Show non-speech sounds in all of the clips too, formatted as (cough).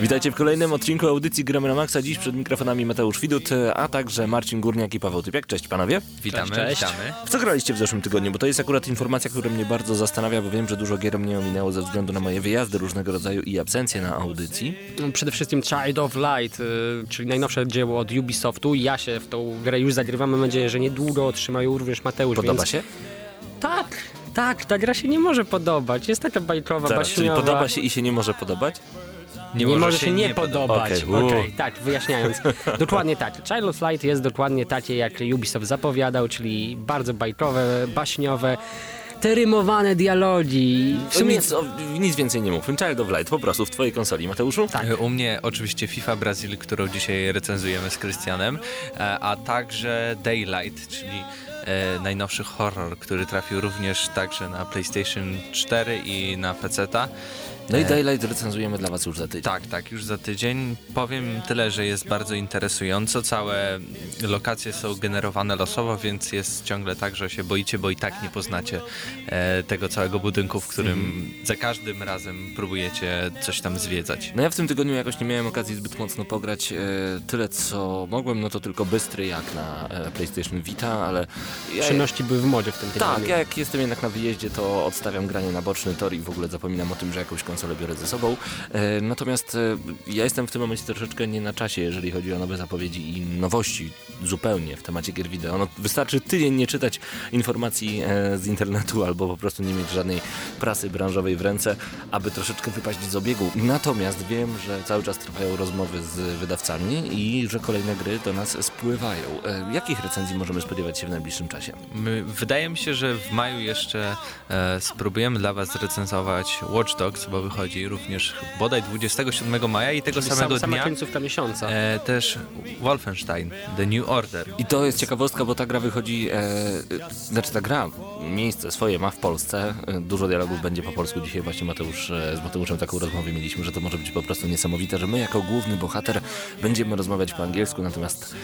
Witajcie w kolejnym odcinku audycji Gramy na Maxa. Dziś przed mikrofonami Mateusz Widut, a także Marcin Górniak i Paweł Typiak. Cześć panowie. Witamy, Cześć, cześć. witamy. W co graliście w zeszłym tygodniu? Bo to jest akurat informacja, która mnie bardzo zastanawia, bo wiem, że dużo gier mnie ominęło ze względu na moje wyjazdy różnego rodzaju i absencje na audycji. No, Przede wszystkim Child of Light, y, czyli najnowsze dzieło od Ubisoftu. Ja się w tą grę już zagrywam, mam nadzieję, że niedługo otrzymają również Mateusz. Podoba więc... się? Tak, tak, ta gra się nie może podobać. Jest taka bajkowa, Zaraz, czyli baśniowa. podoba się i się nie może podobać? Nie, może się nie podobać. Okej, Okej, u. tak, wyjaśniając. (laughs) dokładnie tak. Child of Light jest dokładnie takie, jak Ubisoft zapowiadał, czyli bardzo bajkowe, baśniowe, te rymowane dialogi. W sumie nic, o, nic więcej nie mów. Child of Light po prostu w twojej konsoli, Mateuszu? Tak. U mnie oczywiście FIFA Brazil, którą dzisiaj recenzujemy z Krystianem, e, a także Daylight, czyli e, najnowszy horror, który trafił również także na PlayStation 4 i na PC-ta. No i E, Daylight recenzujemy dla was już za tydzień. Tak, tak, już za tydzień. Powiem tyle, że jest bardzo interesująco. Całe lokacje są generowane losowo, więc jest ciągle tak, że się boicie, bo i tak nie poznacie e, tego całego budynku, w którym Mhm. za każdym razem próbujecie coś tam zwiedzać. No ja w tym tygodniu jakoś nie miałem okazji zbyt mocno pograć. E, tyle co mogłem, no to tylko bystry jak na e, PlayStation Vita, ale ja, Przyjemności były w modzie w tym tygodniu. tak, ja jak jestem jednak na wyjeździe, to odstawiam granie na boczny tor i w ogóle zapominam o tym, że jakąś konsolę biorę ze sobą. E, natomiast e, ja jestem w tym momencie troszeczkę nie na czasie, jeżeli chodzi o nowe zapowiedzi i nowości zupełnie w temacie gier wideo. No, wystarczy tydzień nie czytać informacji e, z internetu (laughs) albo po prostu nie mieć żadnej prasy branżowej w ręce, aby troszeczkę wypaść z obiegu. Natomiast wiem, że cały czas trwają rozmowy z wydawcami i że kolejne gry do nas spływają. Jakich recenzji możemy spodziewać się w najbliższym czasie? Wydaje mi się, że w maju jeszcze spróbujemy dla Was zrecenzować Watch Dogs, bo wychodzi również bodaj 27 maja i tego Czyli samego sama dnia końcówka miesiąca. e, też Wolfenstein, The New Order. I to jest ciekawostka, bo ta gra wychodzi, e, e, znaczy ta gra miejsce swoje ma w Polsce. E, dużo dialogów będzie po polsku. Dzisiaj właśnie Mateusz, e, z Mateuszem taką rozmowę mieliśmy, że to może być po prostu niesamowite, że my jako główny bohater będziemy rozmawiać po angielsku, natomiast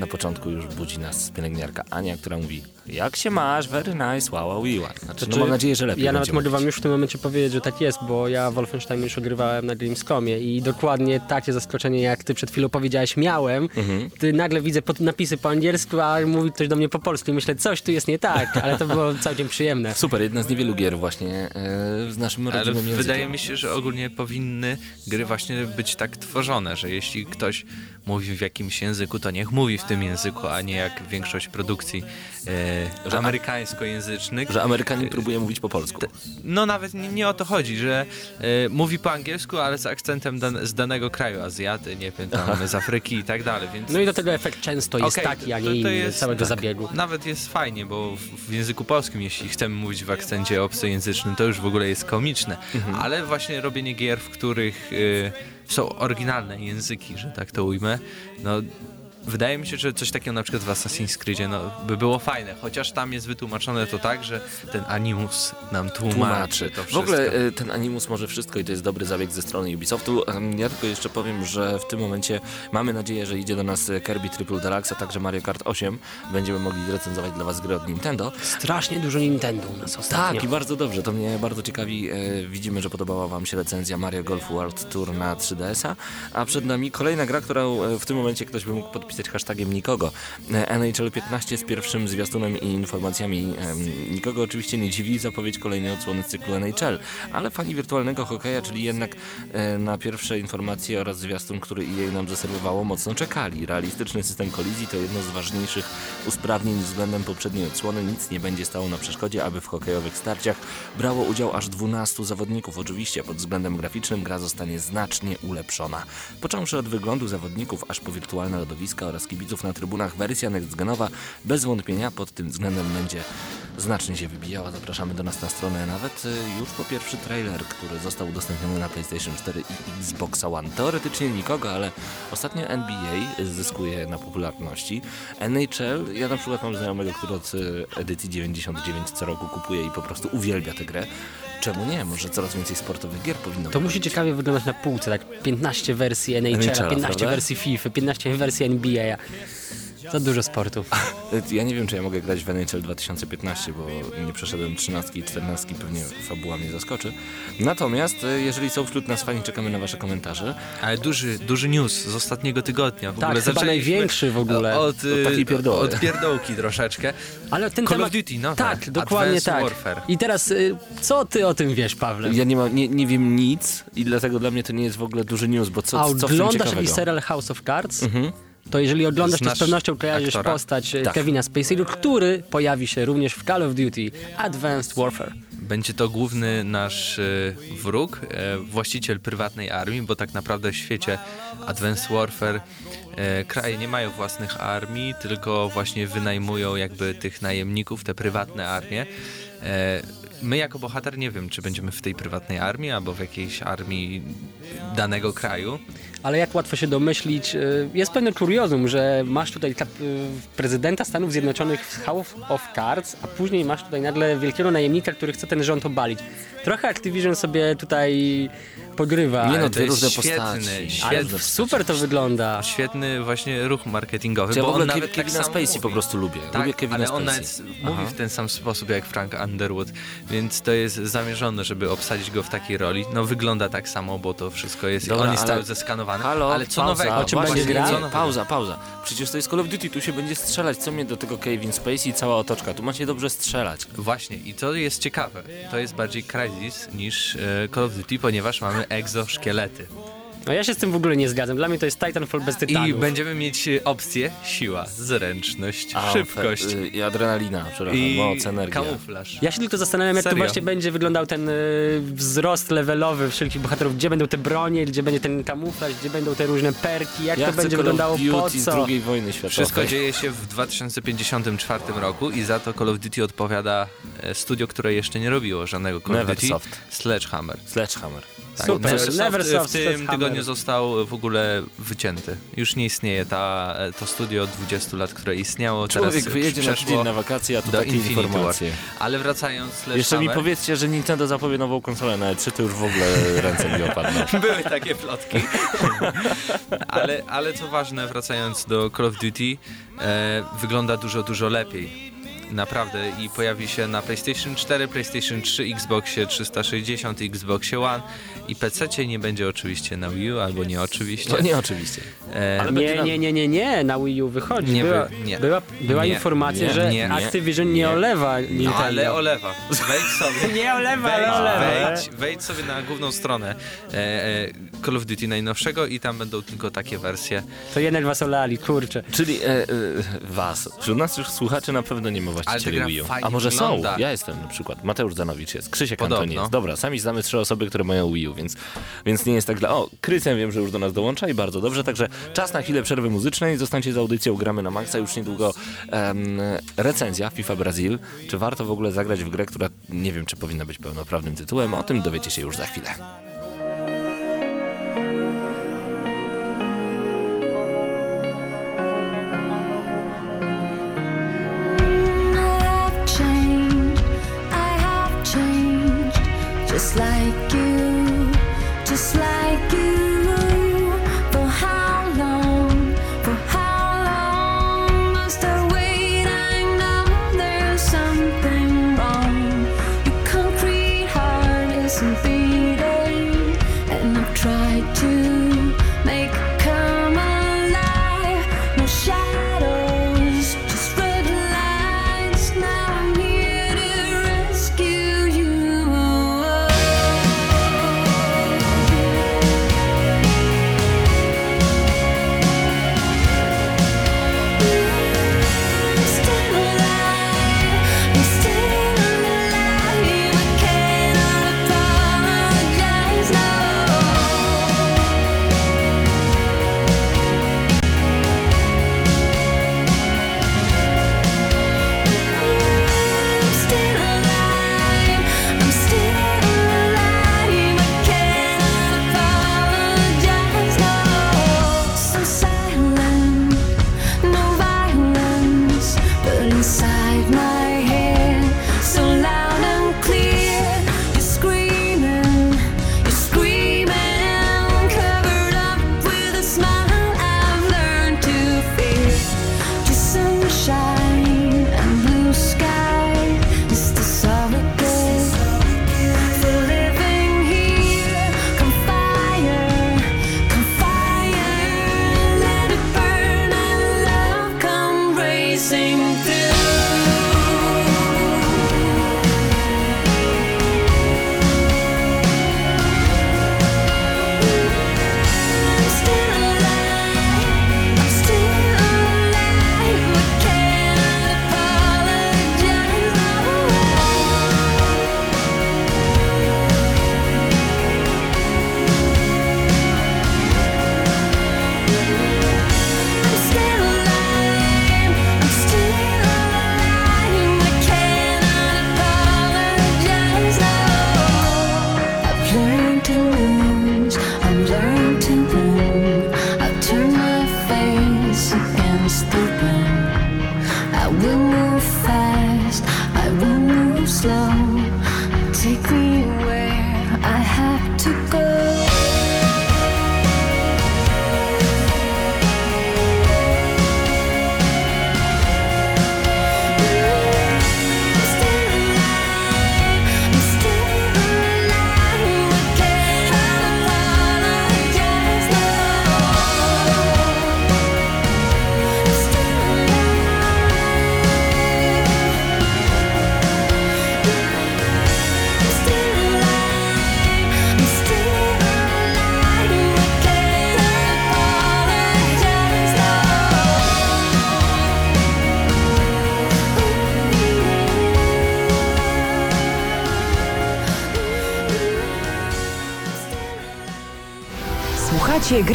na początku już budzi nas pielęgniarka Ania, która mówi jak się masz, very nice, wow, wow, wow. Znaczy, no mam nadzieję, że lepiej Ja nawet mogę wam już w tym momencie powiedzieć, że tak jest, bo ja Wolfenstein już ogrywałem na Gamescomie i dokładnie takie zaskoczenie, jak ty przed chwilą powiedziałeś, miałem. Mhm. Ty nagle widzę pod- napisy po angielsku, a mówi ktoś do mnie po polsku i myślę, coś tu jest nie tak, ale to było (laughs) całkiem przyjemne. Super, jedna z niewielu gier właśnie e, z naszym Ale wydaje mi się, że ogólnie powinny gry właśnie być tak tworzone, że jeśli ktoś mówi w jakimś języku, to niech mówi w tym języku, a nie jak większość produkcji e, Że- amerykańskojęzycznych. Że Amerykanin próbuje mówić po polsku. No nawet nie, nie o to chodzi, że e, mówi po angielsku, ale z akcentem dan z danego kraju, Azjaty, nie wiem, tam (laughs) z Afryki i tak dalej, więc... No i do tego efekt często jest Okej, taki, a nie to inny jest całego tak. zabiegu. Nawet jest fajnie, bo w, w języku polskim, jeśli chcemy mówić w akcencie obcojęzycznym, to już w ogóle jest komiczne. Mhm. Ale właśnie robienie gier, w których y, są oryginalne języki, że tak to ujmę, no wydaje mi się, że coś takiego na przykład w Assassin's Creedzie no, by było fajne, chociaż tam jest wytłumaczone to tak, że ten animus nam tłumaczy, tłumaczy. to W wszystko. ogóle e, ten Animus może wszystko i to jest dobry zabieg ze strony Ubisoftu. Ja tylko jeszcze powiem, że w tym momencie mamy nadzieję, że idzie do nas Kirby Triple Deluxe, a także Mario Kart 8. Będziemy mogli recenzować dla Was gry od Nintendo. Strasznie dużo Nintendo u nas ostatnio. Tak, i bardzo dobrze. To mnie bardzo ciekawi. E, widzimy, że podobała Wam się recenzja Mario Golf World Tour na 3DS-a, a przed nami kolejna gra, którą w tym momencie ktoś by mógł podpisać wpisać hashtagiem nikogo. E, NHL 15 z pierwszym zwiastunem i informacjami nikogo oczywiście nie dziwi zapowiedź kolejnej odsłony cyklu NHL, ale fani wirtualnego hokeja, czyli jednak e, na pierwsze informacje oraz zwiastun, który EA nam zaserwowało, mocno czekali. Realistyczny system kolizji to jedno z ważniejszych usprawnień względem poprzedniej odsłony. Nic nie będzie stało na przeszkodzie, aby w hokejowych starciach brało udział aż 12 zawodników. Oczywiście pod względem graficznym gra zostanie znacznie ulepszona. Począwszy od wyglądu zawodników, aż po wirtualne lodowiska oraz kibiców na trybunach, wersja nextgenowa bez wątpienia pod tym względem będzie znacznie się wybijała. Zapraszamy do nas na stronę nawet y, już po pierwszy trailer, który został udostępniony na PlayStation 4 i Xbox One. Teoretycznie nikogo, ale ostatnio NBA zyskuje na popularności. NHL, ja na przykład mam znajomego, który od y, edycji 99 co roku kupuje i po prostu uwielbia tę grę. Czemu nie? Może coraz więcej sportowych gier powinno To musi ciekawie wyglądać na półce, tak 15 wersji NHL, NHL-a, 15 prawda? wersji FIFA, 15 wersji NBA. Za dużo sportów. (laughs) Ja nie wiem, czy ja mogę grać w NHL 2015, bo nie przeszedłem 13 i 14, pewnie fabuła mnie zaskoczy. Natomiast, y, jeżeli są wśród nas fani, czekamy na wasze komentarze. Ale duży, duży news z ostatniego tygodnia. W Tak, ogóle chyba największy w ogóle. Od, takiej pierdoły. od pierdołki troszeczkę. Ale ten Call temat... of Duty, no Tak, dokładnie Advanced tak. Warfare. I teraz, y, co ty o tym wiesz, Pawle? Ja nie, mam, nie, nie wiem nic i dlatego dla mnie to nie jest w ogóle duży news, bo co, A co w tym oglądasz ciekawego? jakiś serial House of Cards? To jeżeli oglądasz, to z pewnością kojarzysz aktora? postać e, Tak. Kevina Spacey'ego, który pojawi się również w Call of Duty Advanced Warfare. Będzie to główny nasz y, wróg, e, właściciel prywatnej armii, bo tak naprawdę w świecie Advanced Warfare e, kraje nie mają własnych armii, tylko właśnie wynajmują jakby tych najemników, te prywatne armie. My jako bohater nie wiem, czy będziemy w tej prywatnej armii albo w jakiejś armii danego kraju. Ale jak łatwo się domyślić, y, jest pewne kuriozum, że masz tutaj ta, y, prezydenta Stanów Zjednoczonych w House of Cards, a później masz tutaj nagle wielkiego najemnika, który chce ten rząd obalić. Trochę Activision sobie tutaj pogrywa. Nie no, to jest różne świetny, postaci. świetny. super to wygląda. Świetny właśnie ruch marketingowy, Ja w bo ogóle on Kev- nawet tak Kevina samo Spacey mówi. po prostu lubię. Tak, Lubię Kevina ale on Spacey. nawet mówi w ten sam sposób jak Frank Underwood, więc to jest zamierzone, żeby obsadzić go w takiej roli. No wygląda tak samo, bo to wszystko jest, Dobra, on jest ale- cały zeskanowany, Halo, ale co pauza, nowego? O czym właśnie, będzie gra? nowego? Pauza, pauza. Przecież to jest Call of Duty, tu się będzie strzelać. Co mnie do tego Kevin Spacey i cała otoczka? Tu macie dobrze strzelać. Właśnie i to jest ciekawe. To jest bardziej Crysis niż e, Call of Duty, ponieważ mamy egzoszkielety. No ja się z tym w ogóle nie zgadzam. Dla mnie to jest Titanfall bez tytanów. I będziemy mieć e, opcje siła, zręczność, A, szybkość fe- y, I adrenalina, przepraszam, i moc, energia. kamuflaż. Ja się tylko zastanawiam, jak Serio? to właśnie będzie wyglądał ten y, wzrost levelowy wszelkich bohaterów. Gdzie będą te bronie, gdzie będzie ten kamuflaż, gdzie będą te różne perki, jak Ja to będzie wyglądało, po z co. II wojny światowej. Wszystko dzieje się w 2054 roku i za to Call of Duty odpowiada e, studio, które jeszcze nie robiło żadnego Call of Duty. Neversoft. Sledgehammer. Sledgehammer. Tak, Super, Neversoft, Neversoft, w tym Sledgehammer. Tygodniu został w ogóle wycięty. Już nie istnieje ta, to studio od 20 lat, które istniało. Człowiek teraz wyjedzie na tydzień na wakacje, a tu takie Infinity War. informacje. Ale wracając, Jeszcze mi Sledgehammer, powiedzcie, że Nintendo zapowie nową konsolę na E3, to już w ogóle ręce mi opadną. (laughs) Były takie plotki. (laughs) ale, ale co ważne, wracając do Call of Duty, e, wygląda dużo, dużo lepiej. Naprawdę i pojawi się na PlayStation 4, PlayStation 3, Xboxie 360, Xboxie One i PC nie będzie oczywiście na Wii U albo nie oczywiście. No nie, oczywiście. E, Nie, na- nie, nie, nie, nie, na Wii U wychodzi. Nie była, nie. była, była Nie, informacja, nie, że nie, nie, Activision nie, nie. olewa Nintendo. ale olewa. Wejdź sobie. (laughs) Nie olewa, Wejdź, ale olewa. wejdź, wejdź sobie na główną stronę e, e, Call of Duty najnowszego i tam będą tylko takie wersje. To jednak was olali, kurczę. Czyli e, e, was. Wśród nas już słuchaczy na pewno nie ma Ale właścicieli Wii U. A może wygląda. są? Ja jestem na przykład. Mateusz Zanowicz jest. Krzysiek Podobno. Antoni jest. Dobra, sami znamy trzy osoby, które mają Wii U, więc, więc nie jest tak dla... O, Krystian wiem, że już do nas dołącza i bardzo dobrze. Także czas na chwilę przerwy muzycznej. Zostańcie z audycją Gramy na Maxa. Już niedługo em, recenzja FIFA Brazil. Czy warto w ogóle zagrać w grę, która nie wiem, czy powinna być pełnoprawnym tytułem? O tym dowiecie się już za chwilę. Just like you,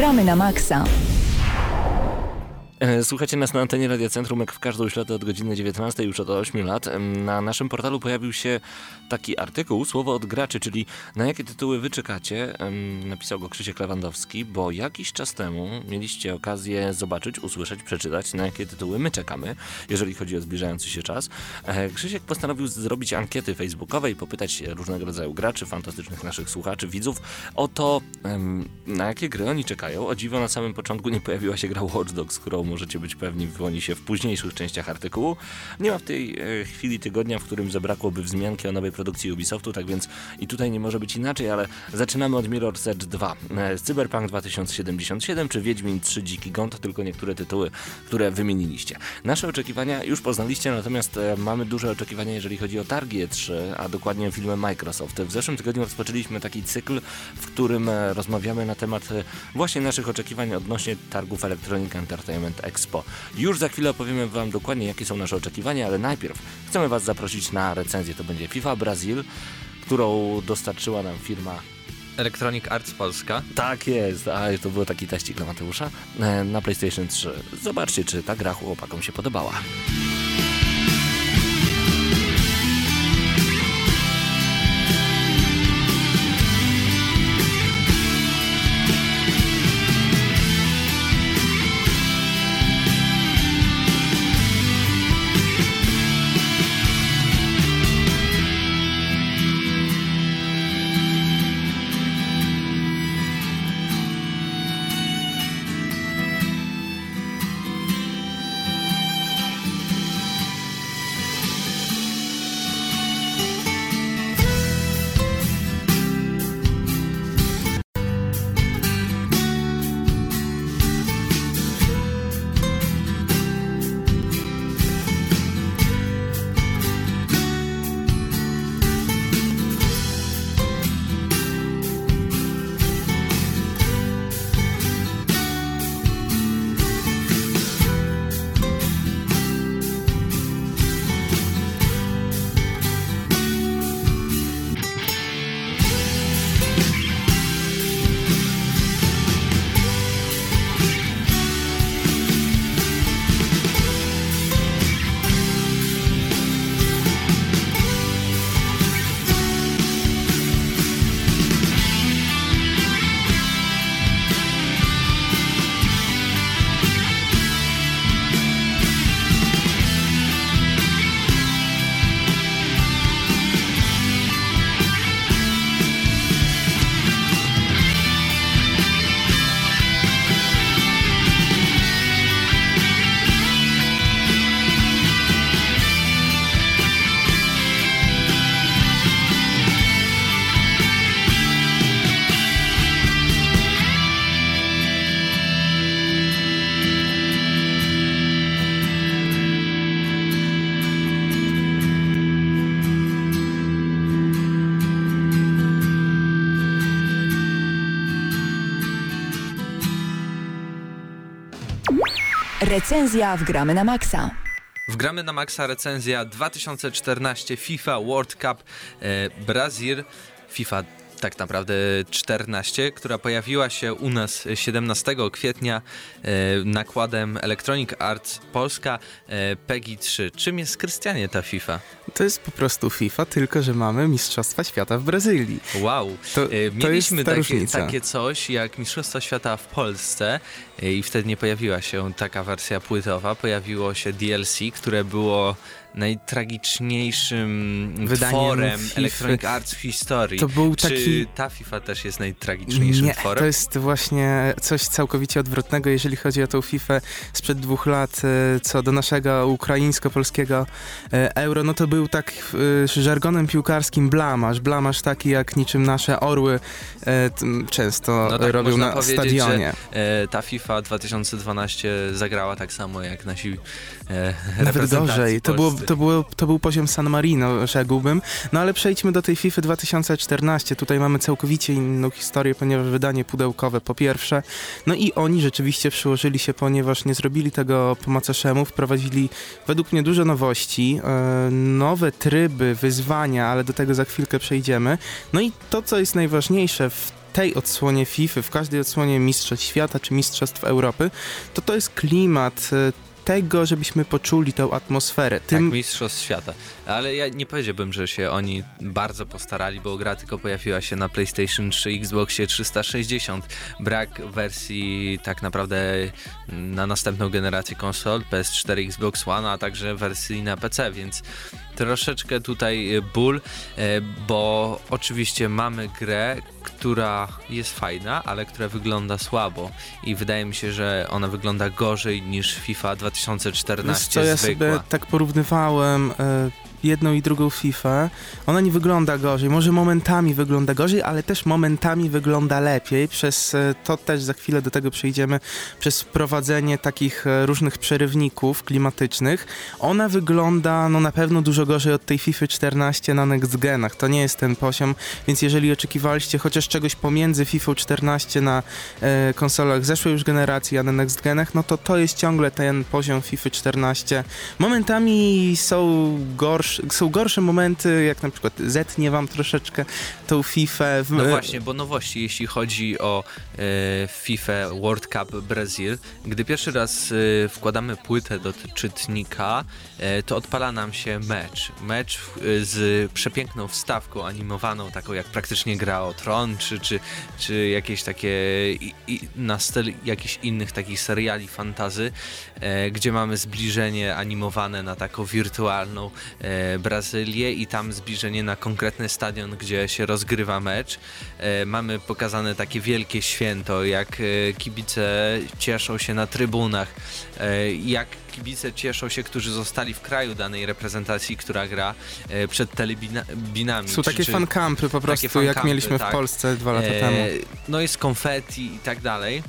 Gramy na Maxa. E, Słuchacie nas na antenie Radia Centrum jak w każdą środę od godziny 19 już od 8 lat. Na naszym portalu pojawił się taki artykuł, słowo od graczy, czyli na jakie tytuły wy czekacie. Napisał go Krzysiek Lewandowski, bo jakiś czas temu mieliście okazję zobaczyć, usłyszeć, przeczytać na jakie tytuły my czekamy, jeżeli chodzi o zbliżający się czas. E, Krzysiek postanowił zrobić ankiety facebookowe i popytać różnego rodzaju graczy, fantastycznych naszych słuchaczy, widzów o to, na jakie gry oni czekają. O dziwo na samym początku nie pojawiła się gra Watch Dogs, którą możecie być pewni wyłoni się w późniejszych częściach artykułu. Nie ma w tej e, chwili tygodnia, w którym zabrakłoby wzmianki o nowej produkcji Ubisoftu, tak więc i tutaj nie może być inaczej, ale zaczynamy od Mirror's Edge 2. E, Cyberpunk 2077 czy Wiedźmin 3 Dziki Gon tylko niektóre tytuły, które wymieniliście. Nasze oczekiwania już poznaliście, natomiast e, mamy duże oczekiwania, jeżeli chodzi o targi E3, a dokładnie filmy Microsoft. W zeszłym tygodniu rozpoczęliśmy taki cykl, w którym rozmawiamy na temat właśnie naszych oczekiwań odnośnie targów Electronic Entertainment Expo. Już za chwilę opowiemy Wam dokładnie, jakie są nasze oczekiwania, ale najpierw chcemy Was zaprosić na recenzję. To będzie FIFA Brazil, którą dostarczyła nam firma Electronic Arts Polska. tak jest, a to był taki teścik dla Mateusza e, na PlayStation 3. Zobaczcie, czy ta gra chłopakom się podobała. Recenzja w Gramy na Maxa. Wgramy na Maxa recenzja 2014 FIFA World Cup e, Brazil. FIFA tak naprawdę 14, która pojawiła się u nas 17 kwietnia e, nakładem Electronic Arts Polska e, PEGI 3. Czym jest Krystianie ta FIFA? To jest po prostu FIFA, tylko że mamy Mistrzostwa Świata w Brazylii. Wow. To- E, to Mieliśmy ta takie, takie coś jak Mistrzostwa Świata w Polsce i wtedy nie pojawiła się taka wersja płytowa. Pojawiło się DLC, które było najtragiczniejszym Wydaniem tworem FIFA. Electronic Arts w historii. To był Czy taki- ta FIFA też jest najtragiczniejszym Nie, tworem? to jest właśnie coś całkowicie odwrotnego, jeżeli chodzi o tą FIFA sprzed dwóch lat, e, co do naszego ukraińsko-polskiego e, euro, no to był tak e, żargonem piłkarskim blamaż, blamaż taki jak niczym nasze orły często No tak, robią na stadionie. E, ta FIFA 2012 zagrała tak samo jak nasi e, Nawet gorzej. To, było. To, było, to był poziom San Marino, rzekłbym. No ale przejdźmy do tej FIFA 2014. Tutaj mamy całkowicie inną historię, ponieważ wydanie pudełkowe po pierwsze. No i oni rzeczywiście przyłożyli się, ponieważ nie zrobili tego po macoszemu. Wprowadzili według mnie dużo nowości, e, nowe tryby, wyzwania, ale do tego za chwilkę przejdziemy. No i to, co jest najważniejsze w tej odsłonie FIFA, w każdej odsłonie Mistrzostw Świata czy Mistrzostw Europy, to to jest klimat e, tego, żebyśmy poczuli tę atmosferę. Tym, Mistrzostw Świata. Ale ja nie powiedziałbym, że się oni bardzo postarali, bo gra tylko pojawiła się na PlayStation 3, Xboxie 360. Brak wersji tak naprawdę na następną generację konsol, PS4, Xbox One, a także wersji na PC, więc troszeczkę tutaj ból, e, bo oczywiście mamy grę, która jest fajna, ale która wygląda słabo i wydaje mi się, że ona wygląda gorzej niż FIFA wiesz 2014 co, ja zwykła. sobie tak porównywałem e, jedną i drugą FIFA. Ona nie wygląda gorzej, może momentami wygląda gorzej, ale też momentami wygląda lepiej. Przez e, to też za chwilę do tego przejdziemy, przez wprowadzenie takich e, różnych przerywników klimatycznych. Ona wygląda no na pewno dużo gorzej od tej FIFA 14 na next genach. To nie jest ten poziom, więc jeżeli oczekiwaliście chociaż czegoś pomiędzy FIFA 14 na e, konsolach zeszłej już generacji, a na next genach, no to to jest ciągle ten poziom FIFA 14. Momentami są gorsze, są gorsze momenty, jak na przykład zetnie wam troszeczkę tą FIFA. No właśnie, bo nowości, jeśli chodzi o e, FIFA World Cup Brazil, gdy pierwszy raz e, wkładamy płytę do czytnika, e, to odpala nam się mecz. Mecz e, z przepiękną wstawką animowaną, taką jak praktycznie gra o Tron, czy, czy, czy jakieś takie i, i, na styl jakichś innych takich seriali fantazy, e, gdzie mamy zbliżenie animowane na taką wirtualną e, Brazylię i tam zbliżenie na konkretny stadion, gdzie się rozgrywa mecz. E, mamy pokazane takie wielkie święto, jak e, kibice cieszą się na trybunach, e, jak kibice cieszą się, którzy zostali w kraju danej reprezentacji, która gra e, przed telebinami. są takie czy- fankampy po prostu, jak mieliśmy tak. w Polsce dwa lata E, temu. No jest konfetti i tak dalej.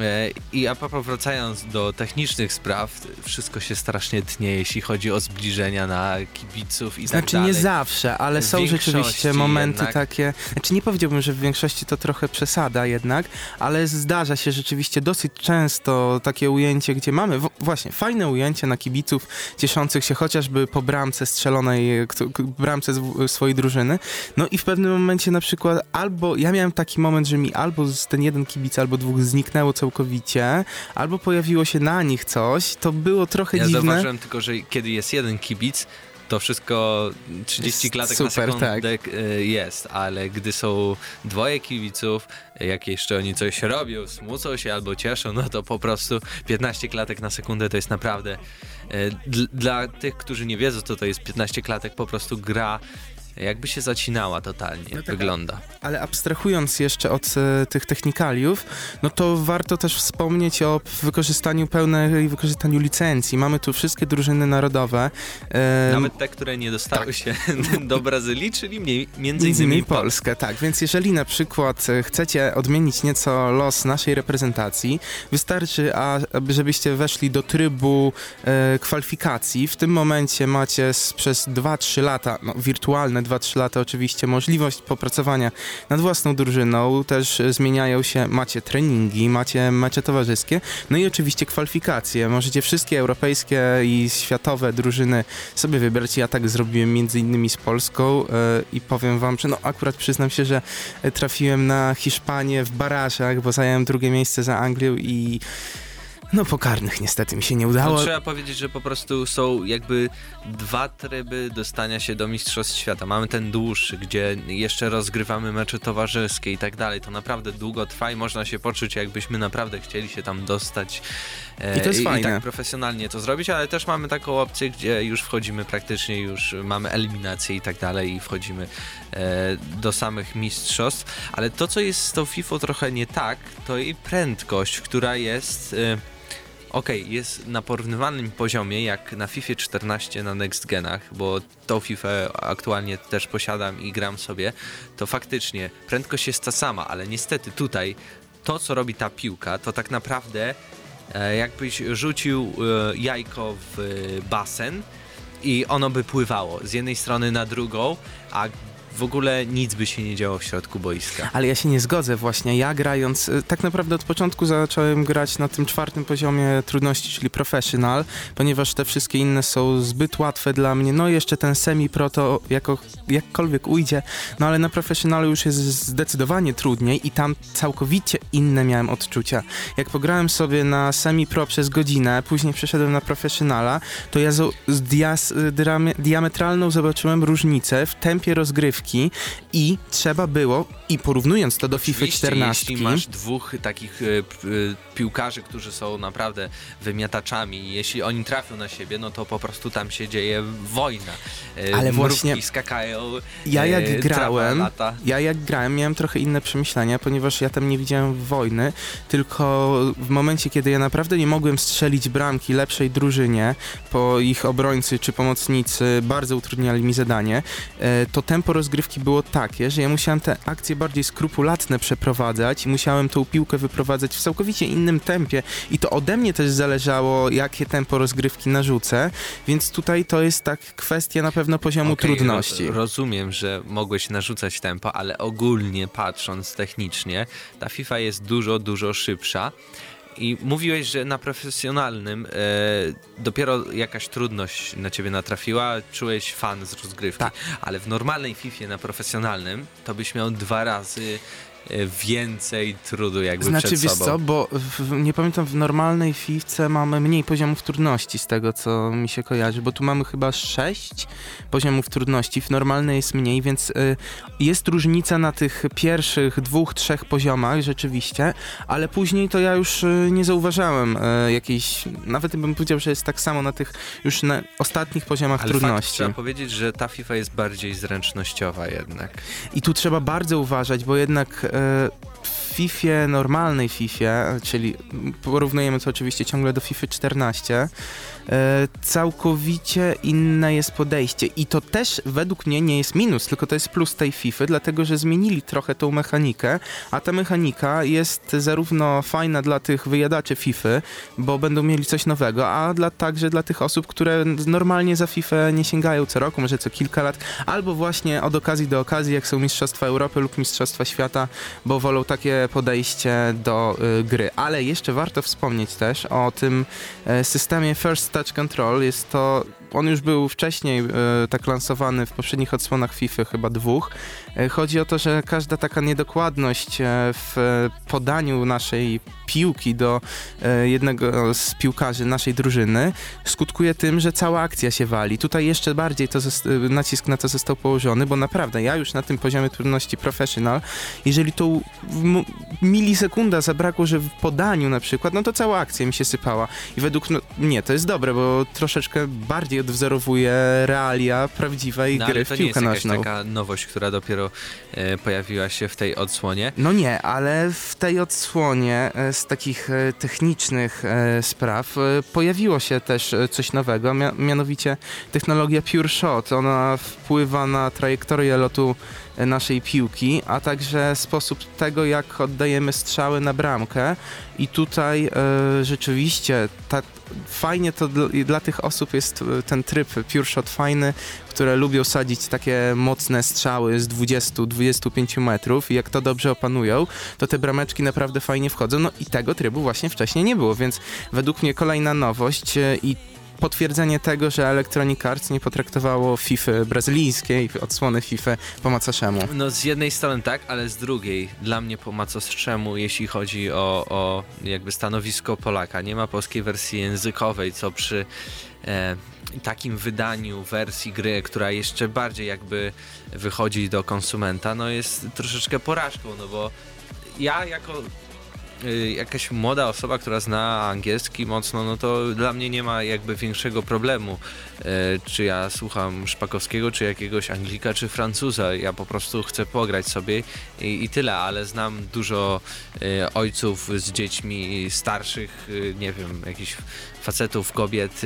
E, I a propos wracając do technicznych spraw, wszystko się strasznie tnie, jeśli chodzi o zbliżenia na kibiców i tak Znaczy dalej. nie zawsze, ale są rzeczywiście momenty jednak. takie. Znaczy nie powiedziałbym, że w większości to trochę przesada jednak, ale zdarza się rzeczywiście dosyć często takie ujęcie, gdzie mamy właśnie fajne ujęcie na kibiców cieszących się chociażby po bramce strzelonej, bramce swojej drużyny. No i w pewnym momencie na przykład albo ja miałem taki moment, że mi albo z- ten jeden kibic, albo dwóch zniknęło całkowicie, albo pojawiło się na nich coś. To było trochę Ja dziwne. zauważyłem tylko, że kiedy jest jeden kibic, to wszystko 30 Jest klatek na super, sekundę tak. e, jest, ale gdy są dwoje kibiców, jak jeszcze oni coś robią, smucą się albo cieszą, no to po prostu 15 klatek na sekundę to jest naprawdę e, dl- dla tych, którzy nie wiedzą, co to jest 15 klatek, po prostu gra jakby się zacinała totalnie, No taka- wygląda. Ale abstrahując jeszcze od e, tych technikaliów, no to warto też wspomnieć o wykorzystaniu pełnej wykorzystaniu licencji. Mamy tu wszystkie drużyny narodowe. e, Nawet te, które nie dostały się (laughs) do Brazylii, czyli mniej, między innymi innymi Polskę, tak. Więc jeżeli na przykład e, chcecie odmienić nieco los naszej reprezentacji, wystarczy, a, żebyście weszli do trybu e, kwalifikacji. W tym momencie macie s- przez 2-3 lata, no wirtualne 2-3 lata oczywiście, możliwość popracowania nad własną drużyną. Też zmieniają się, macie treningi, macie mecze towarzyskie, no i oczywiście kwalifikacje. Możecie wszystkie europejskie i światowe drużyny sobie wybrać. Ja tak zrobiłem między innymi z Polską e, i powiem wam, że no akurat przyznam się, że trafiłem na Hiszpanię w barażach, bo zająłem drugie miejsce za Anglią i no po karnych niestety mi się nie No, udało. trzeba powiedzieć, że po prostu są jakby dwa tryby dostania się do Mistrzostw Świata. Mamy ten dłuższy, gdzie jeszcze rozgrywamy mecze towarzyskie i tak dalej. To naprawdę długo trwa i można się poczuć, jakbyśmy naprawdę chcieli się tam dostać e, I to jest i, fajne. tak profesjonalnie to zrobić, ale też mamy taką opcję, gdzie już wchodzimy praktycznie, już mamy eliminację i tak dalej i wchodzimy e, do samych mistrzostw. Ale to, co jest z tą FIFA trochę nie tak, to jej prędkość, która jest... E, Okej, jest na porównywalnym poziomie jak na FIFA 14 na Next Genach, bo tą FIFA aktualnie też posiadam i gram sobie, to faktycznie prędkość jest ta sama, ale niestety tutaj to, co robi ta piłka, to tak naprawdę e, jakbyś rzucił e, jajko w basen i ono by pływało z jednej strony na drugą, a w ogóle nic by się nie działo w środku boiska. Ale ja się nie zgodzę właśnie. Ja grając, y, tak naprawdę od początku zacząłem grać na tym czwartym poziomie trudności, czyli professional, ponieważ te wszystkie inne są zbyt łatwe dla mnie. No i jeszcze ten semi-pro to jako, jakkolwiek ujdzie, no ale na professionalu już jest zdecydowanie trudniej i tam całkowicie inne miałem odczucia. Jak pograłem sobie na semi-pro przez godzinę, później przeszedłem na professionala, to ja zo- z dias, dramie- diametralną zobaczyłem różnicę w tempie rozgrywki i trzeba było, i porównując to do FIFA Oczywiście, 14, Jeśli masz dwóch takich p- e, piłkarzy, którzy są naprawdę wymiataczami, jeśli oni trafią na siebie, no to po prostu tam się dzieje wojna. E, Ale właśnie skakają, Ja jak grałem, lata. ja jak grałem, miałem trochę inne przemyślenia, ponieważ ja tam nie widziałem wojny, tylko w momencie, kiedy ja naprawdę nie mogłem strzelić bramki lepszej drużynie, bo ich obrońcy czy pomocnicy bardzo utrudniali mi zadanie, to tempo rozgrywki było takie, że ja musiałem te akcje bardziej skrupulatne przeprowadzać i musiałem tą piłkę wyprowadzać w całkowicie innym tempie i to ode mnie też zależało, jakie tempo rozgrywki narzucę, więc tutaj to jest tak kwestia na pewno poziomu Okej, trudności. Ro rozumiem, że mogłeś narzucać tempo, ale ogólnie patrząc technicznie, ta FIFA jest dużo, dużo szybsza. I mówiłeś, że na profesjonalnym e, dopiero jakaś trudność na ciebie natrafiła, czułeś fan z rozgrywki, Tak. ale w normalnej FIFA na profesjonalnym to byś miał dwa razy więcej trudu jakby Znaczy, przed wiesz sobą. co, bo w, nie pamiętam, w normalnej fifce mamy mniej poziomów trudności z tego, co mi się kojarzy, bo tu mamy chyba sześć poziomów trudności, w normalnej jest mniej, więc y, jest różnica na tych pierwszych dwóch, trzech poziomach rzeczywiście, ale później to ja już y, nie zauważałem y, jakiejś, nawet bym powiedział, że jest tak samo na tych już na ostatnich poziomach ale fakt, trudności. trzeba powiedzieć, że ta FIFA jest bardziej zręcznościowa jednak. I tu trzeba bardzo uważać, bo jednak uh, FIFA, normalnej FIFA, czyli porównujemy to oczywiście ciągle do FIFA 14, e, całkowicie inne jest podejście. I to też według mnie nie jest minus, tylko to jest plus tej FIFA, dlatego że zmienili trochę tą mechanikę, a ta mechanika jest zarówno fajna dla tych wyjadaczy FIFA, bo będą mieli coś nowego, a dla, także dla tych osób, które normalnie za FIFA nie sięgają co roku, może co kilka lat, albo właśnie od okazji do okazji, jak są Mistrzostwa Europy lub Mistrzostwa Świata, bo wolą takie podejście do y, gry. Ale jeszcze warto wspomnieć też o tym e, systemie First Touch Control. Jest to, on już był wcześniej e, tak lansowany w poprzednich odsłonach FIFA, chyba dwóch. E, chodzi o to, że każda taka niedokładność e, w podaniu naszej piłki do e, jednego z piłkarzy naszej drużyny skutkuje tym, że cała akcja się wali. Tutaj jeszcze bardziej to nacisk na to został położony, bo naprawdę ja już na tym poziomie trudności professional, jeżeli tą m- milisekunda zabrakło, że w podaniu na przykład, no to cała akcja mi się sypała. I według no, mnie to jest dobre, bo troszeczkę bardziej odwzorowuje realia prawdziwej No, gry w to nie piłkę jest jakaś nożną. taka nowość, która dopiero e, pojawiła się w tej odsłonie. No nie, ale w tej odsłonie e, z takich e, technicznych spraw pojawiło się też coś nowego, mia- mianowicie technologia Pure Shot. Ona wpływa na trajektorię lotu naszej piłki, a także sposób tego, jak oddajemy strzały na bramkę. I tutaj e, rzeczywiście ta, fajnie to dla, dla tych osób jest e, ten tryb Pure Shot fajny, które lubią sadzić takie mocne strzały z 20-25 metrów i jak to dobrze opanują, to te brameczki naprawdę fajnie wchodzą. No i tego trybu właśnie wcześniej nie było, więc według mnie kolejna nowość e, i potwierdzenie tego, że Electronic Arts nie potraktowało FIFA brazylijskiej, odsłony FIFA po macoszemu. No z jednej strony tak, ale z drugiej dla mnie po macostrzemu, jeśli chodzi o, o jakby stanowisko Polaka, nie ma polskiej wersji językowej, co przy e, takim wydaniu wersji gry, która jeszcze bardziej jakby wychodzi do konsumenta, no jest troszeczkę porażką, no bo ja jako jakaś młoda osoba, która zna angielski mocno, no to dla mnie nie ma jakby większego problemu, e, czy ja słucham Szpakowskiego, czy jakiegoś Anglika, czy Francuza. Ja po prostu chcę pograć sobie i, i tyle, ale znam dużo e, ojców z dziećmi starszych, nie wiem, jakichś facetów, kobiet,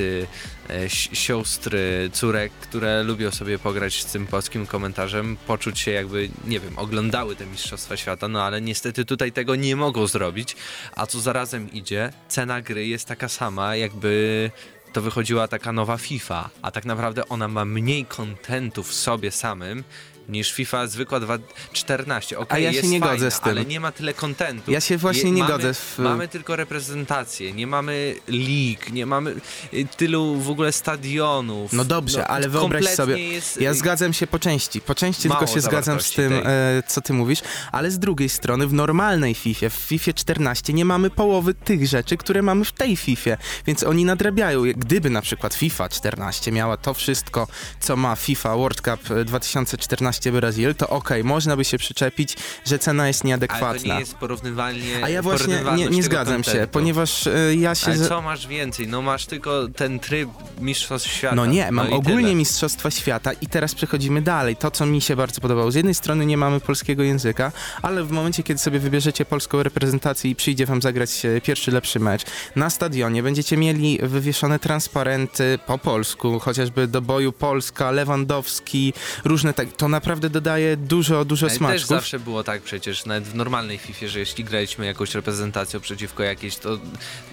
e, e, si- sióstr, e, córek, które lubią sobie pograć z tym polskim komentarzem, poczuć się jakby, nie wiem, oglądały te Mistrzostwa Świata, no ale niestety tutaj tego nie mogą zrobić, a co zarazem idzie, cena gry jest taka sama, jakby to wychodziła taka nowa FIFA, a tak naprawdę ona ma mniej kontentu w sobie samym niż FIFA zwykła 2, 14. Okay, A ja się nie fajna, godzę z tym. Ale nie ma tyle kontentu. Ja się właśnie Je, nie mamy, godzę. W... Y- mamy tylko reprezentację, nie mamy lig, nie mamy y, tylu w ogóle stadionów. No dobrze, no, ale wyobraź sobie, jest... ja zgadzam się po części. Po części Mało tylko się zgadzam z tym, e, co ty mówisz, ale z drugiej strony w normalnej FIFA, w FIFA 14 nie mamy połowy tych rzeczy, które mamy w tej FIFA, więc oni nadrabiają. Gdyby na przykład FIFA 14 miała to wszystko, co ma FIFA World Cup e, 2014 15 Brazil, to okej, można by się przyczepić, że cena jest nieadekwatna. Ale to nie jest porównywalnie. A ja właśnie nie, nie zgadzam kontentu. się, ponieważ y, ja się. Ale co masz więcej? No masz tylko ten tryb Mistrzostw Świata. No nie, mam no ogólnie tyle. Mistrzostwa Świata i teraz przechodzimy dalej. To, co mi się bardzo podobało. Z jednej strony nie mamy polskiego języka, ale w momencie, kiedy sobie wybierzecie polską reprezentację i przyjdzie wam zagrać pierwszy lepszy mecz, na stadionie będziecie mieli wywieszone transparenty po polsku, chociażby do boju Polska, Lewandowski, różne tak. To na naprawdę dodaje dużo, dużo Ale też smaczków. zawsze było tak przecież, nawet w normalnej FIFA, że jeśli graliśmy jakąś reprezentacją przeciwko jakiejś, to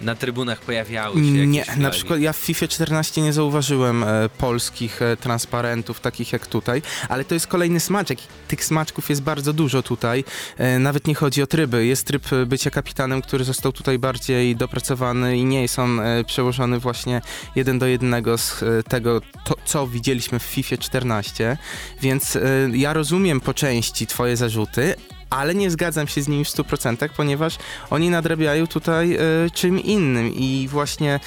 na trybunach pojawiały się jakieś Nie, na przykład ja w FIFA 14 nie zauważyłem e, polskich e, transparentów, takich jak tutaj, ale to jest kolejny smaczek. Tych smaczków jest bardzo dużo tutaj. E, nawet nie chodzi o tryby. Jest tryb e, bycia kapitanem, który został tutaj bardziej dopracowany i nie jest on przełożony właśnie jeden do jednego z e, tego, to, co widzieliśmy w FIFA 14. Więc e, ja rozumiem po części twoje zarzuty, ale nie zgadzam się z nimi w 100%, ponieważ oni nadrabiają tutaj e, czym innym i właśnie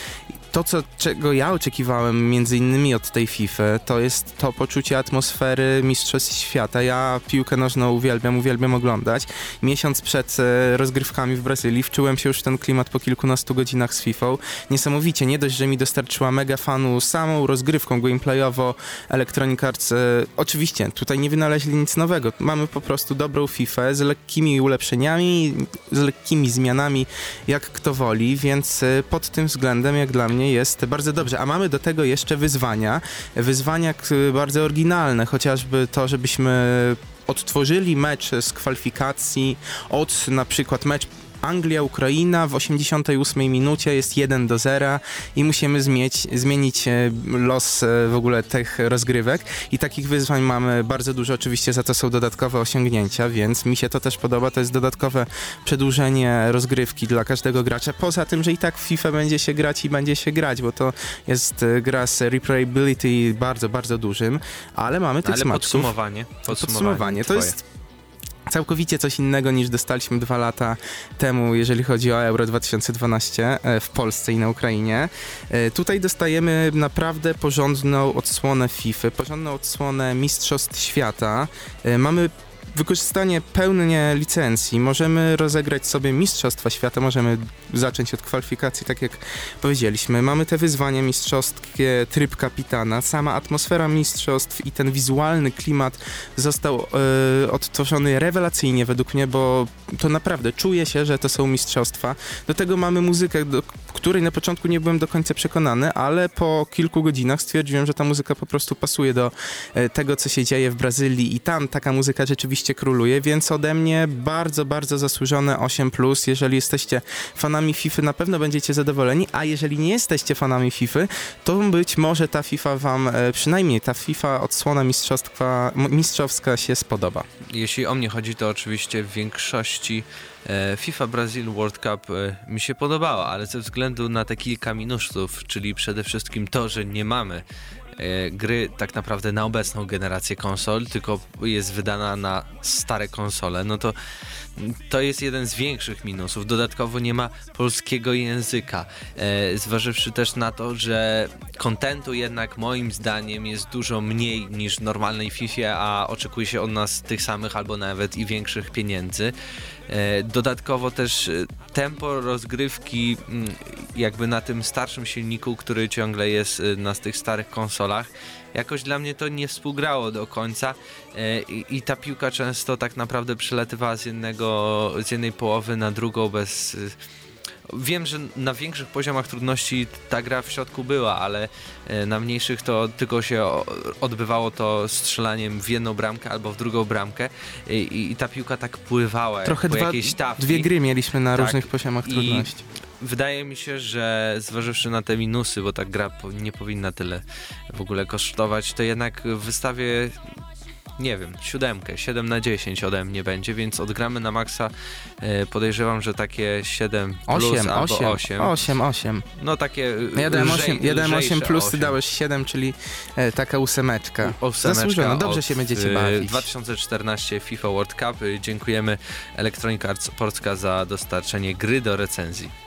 to, co, czego ja oczekiwałem między innymi od tej FIFA, to jest to poczucie atmosfery Mistrzostw Świata. Ja piłkę nożną uwielbiam, uwielbiam oglądać. Miesiąc przed e, rozgrywkami w Brazylii wczułem się już w ten klimat po kilkunastu godzinach z FIFA. Niesamowicie, nie dość, że mi dostarczyła mega fanu samą rozgrywką gameplayowo Electronic Arts. E, oczywiście, tutaj nie wynaleźli nic nowego. Mamy po prostu dobrą FIFA z lekkimi ulepszeniami, z lekkimi zmianami, jak kto woli, więc e, pod tym względem, jak dla mnie, jest bardzo dobrze. A mamy do tego jeszcze wyzwania. Wyzwania bardzo oryginalne, chociażby to, żebyśmy odtworzyli mecz z kwalifikacji od na przykład mecz Anglia-Ukraina w 88 minucie jest 1 do 0 i musimy zmieć, zmienić e, los e, w ogóle tych rozgrywek i takich wyzwań mamy bardzo dużo, oczywiście za to są dodatkowe osiągnięcia, więc mi się to też podoba, to jest dodatkowe przedłużenie rozgrywki dla każdego gracza, poza tym, że i tak w FIFA będzie się grać i będzie się grać, bo to jest e, gra z replayability bardzo, bardzo dużym, ale mamy tych Ale smaczków. podsumowanie. Podsumowanie. To twoje. jest całkowicie coś innego niż dostaliśmy dwa lata temu, jeżeli chodzi o Euro 2012 e, w Polsce i na Ukrainie. E, Tutaj dostajemy naprawdę porządną odsłonę FIFA, porządną odsłonę Mistrzostw Świata. E, Mamy wykorzystanie pełnie licencji. Możemy rozegrać sobie Mistrzostwa Świata, możemy zacząć od kwalifikacji, tak jak powiedzieliśmy. Mamy te wyzwania mistrzowskie, tryb kapitana, sama atmosfera mistrzostw i ten wizualny klimat został e, odtworzony rewelacyjnie według mnie, bo to naprawdę czuje się, że to są mistrzostwa. Do tego mamy muzykę, do której na początku nie byłem do końca przekonany, ale po kilku godzinach stwierdziłem, że ta muzyka po prostu pasuje do e, tego, co się dzieje w Brazylii i tam taka muzyka rzeczywiście króluje, więc ode mnie bardzo, bardzo zasłużone 8+. Jeżeli jesteście fanami FIFA, na pewno będziecie zadowoleni, a jeżeli nie jesteście fanami FIFA, to być może ta FIFA wam, e, przynajmniej ta FIFA odsłona mistrzostwa, mistrzowska się spodoba. Jeśli o mnie chodzi, to oczywiście w większości e, FIFA Brazil World Cup e, mi się podobała, ale ze względu na te kilka minusów, czyli przede wszystkim to, że nie mamy gry tak naprawdę na obecną generację konsol, tylko jest wydana na stare konsole, no to to jest jeden z większych minusów. Dodatkowo nie ma polskiego języka. E, zważywszy też na to, że kontentu jednak moim zdaniem jest dużo mniej niż w normalnej FIFA, a oczekuje się od nas tych samych albo nawet i większych pieniędzy. E, dodatkowo też e, tempo rozgrywki mm, jakby na tym starszym silniku, który ciągle jest e, na tych starych konsolach, jakoś dla mnie to nie współgrało do końca e, i, i ta piłka często tak naprawdę przelatywała z jednego, z jednej połowy na drugą bez... e, Wiem, że na większych poziomach trudności ta gra w środku była, ale e, na mniejszych to tylko się odbywało to strzelaniem w jedną bramkę albo w drugą bramkę i, i, i ta piłka tak pływała Trochę dwa, jakiejś tafli. dwie gry mieliśmy na Tak. różnych poziomach trudności. Wydaje mi się, że zważywszy na te minusy, bo ta gra po- nie powinna tyle w ogóle kosztować, to jednak w wystawie nie wiem, siódemkę, 7 na 10 ode mnie będzie, więc odgramy na maksa. E, podejrzewam, że takie 7 plus 8, albo 8, 8. 8, 8. No takie No ja dałem 8, lżej, ja dałem 8 lżejsze plus, ty 8. dałeś 7, czyli e, taka ósemeczka. Ósemeczka Zasłużona, dobrze się będziecie e, bawić. 2014 FIFA World Cup. Dziękujemy Electronic Arts Polska za dostarczenie gry do recenzji.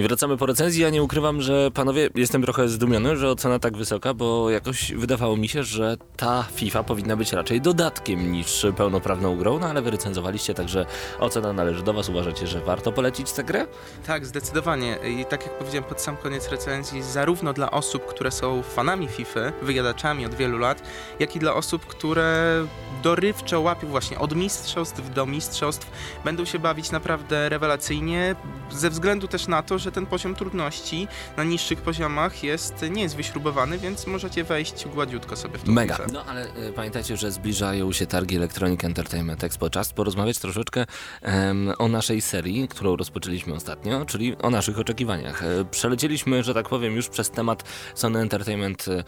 I wracamy po recenzji. Ja nie ukrywam, że panowie, jestem trochę zdumiony, że ocena tak wysoka, bo jakoś wydawało mi się, że ta FIFA powinna być raczej dodatkiem niż pełnoprawną grą, no ale wy recenzowaliście, także ocena należy do was. Uważacie, że warto polecić tę grę? Tak, zdecydowanie. I tak jak powiedziałem pod sam koniec recenzji, zarówno dla osób, które są fanami FIFA, wyjadaczami od wielu lat, jak i dla osób, które dorywczo łapią właśnie od mistrzostw do mistrzostw, będą się bawić naprawdę rewelacyjnie, ze względu też na to, że ten poziom trudności na niższych poziomach jest, nie jest wyśrubowany, więc możecie wejść gładziutko sobie w tą Mega. No ale e, pamiętajcie, że zbliżają się targi Electronic Entertainment Expo. Czas porozmawiać troszeczkę em, o naszej serii, którą rozpoczęliśmy ostatnio, czyli o naszych oczekiwaniach. E, Przelecieliśmy, że tak powiem, już przez temat Sony Entertainment e,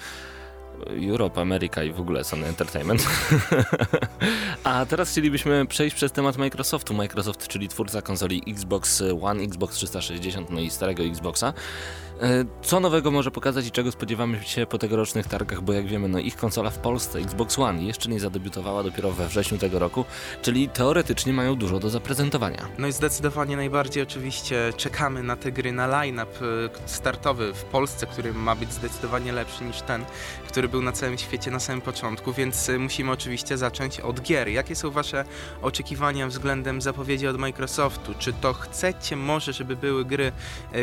Europe, Ameryka i w ogóle Sony Entertainment. (laughs) A teraz chcielibyśmy przejść przez temat Microsoftu. Microsoft, czyli twórca konsoli Xbox One, Xbox 360, no i starego Xboxa. E, Co nowego może pokazać i czego spodziewamy się po tegorocznych targach, bo jak wiemy, no ich konsola w Polsce, Xbox One, jeszcze nie zadebiutowała dopiero we wrześniu tego roku, czyli teoretycznie mają dużo do zaprezentowania. No i zdecydowanie najbardziej oczywiście czekamy na te gry, na line-up y, startowy w Polsce, który ma być zdecydowanie lepszy niż ten, który był na całym świecie na samym początku, więc y, musimy oczywiście zacząć od gier. Jakie są Wasze oczekiwania względem zapowiedzi od Microsoftu? Czy to chcecie może, żeby były gry,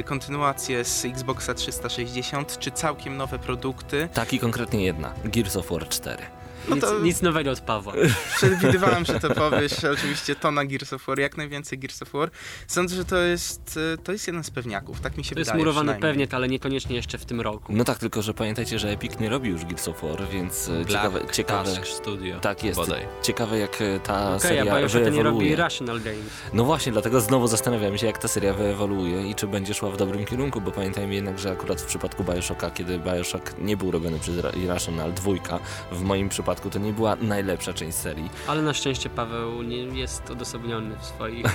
kontynuacje z Xboxa 360, czy całkiem nowe produkty? Tak i konkretnie jedna, Gears of War 4. No Nic, to- nic nowego od Pawła. (laughs) Przewidywałem, że to powiesz. Oczywiście to na Gears of War, jak najwięcej Gears of War. Sądzę, że to jest, y, to jest jeden z pewniaków, tak mi się To jest wydaje. murowane przynajmniej. pewnie, ale niekoniecznie jeszcze w tym roku. No tak, tylko że pamiętajcie, że Epic nie robi już Gears of War, więc e, ciekawe, Black ciekawe, Task Studio. tak jest, Bodaj. ciekawe jak e, ta a seria Bioshock to nie robi wyewoluuje. Rational Games. No właśnie, dlatego znowu zastanawiam się, jak ta seria wyewoluuje i czy będzie szła w dobrym kierunku, bo pamiętajmy jednak, że akurat w przypadku Bioshocka, kiedy Bioshock nie był robiony przez Ra- Irrational dwójka, w moim przypadku to nie była najlepsza część serii. Ale na szczęście Paweł nie jest odosobniony w swoich...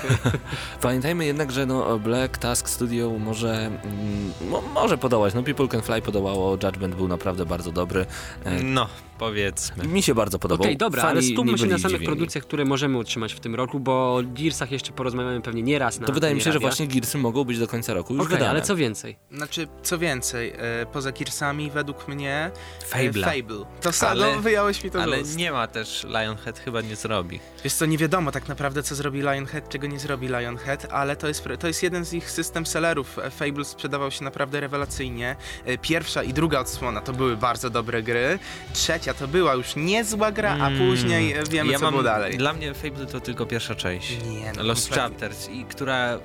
(laughs) Pamiętajmy jednak, że no Black Task Studio może, mm, mo, może podołać. No People Can Fly podołało, Judgment był naprawdę bardzo dobry. E, No, powiedzmy. Mi się bardzo podobał. Okej, dobra, Fani ale skupmy się na samych zdziwieni. produkcjach, które możemy utrzymać w tym roku, bo o Gearsach jeszcze porozmawiamy pewnie nie raz na To wydaje mi się, że właśnie Gearsy mogą być do końca roku już Okej, wydane. ale co więcej? Znaczy, co więcej, e, poza Gearsami, według mnie e, Fable'a. Fable. To Ale- wyjąłeś mi to Ale nie ma też, Lionhead chyba nie zrobi. Wiesz co, nie wiadomo tak naprawdę, co zrobi Lionhead, czego nie zrobi Lionhead, ale to jest, to jest jeden z ich system sellerów. E, Fable sprzedawał się naprawdę rewelacyjnie. E, Pierwsza i druga odsłona to były bardzo dobre gry. Trzecia trzecia to była już niezła gra, a Mm. później wiemy, ja co mam, było dalej. Dla mnie Fable to tylko pierwsza część. Nie, no, Lost. Chapters, i która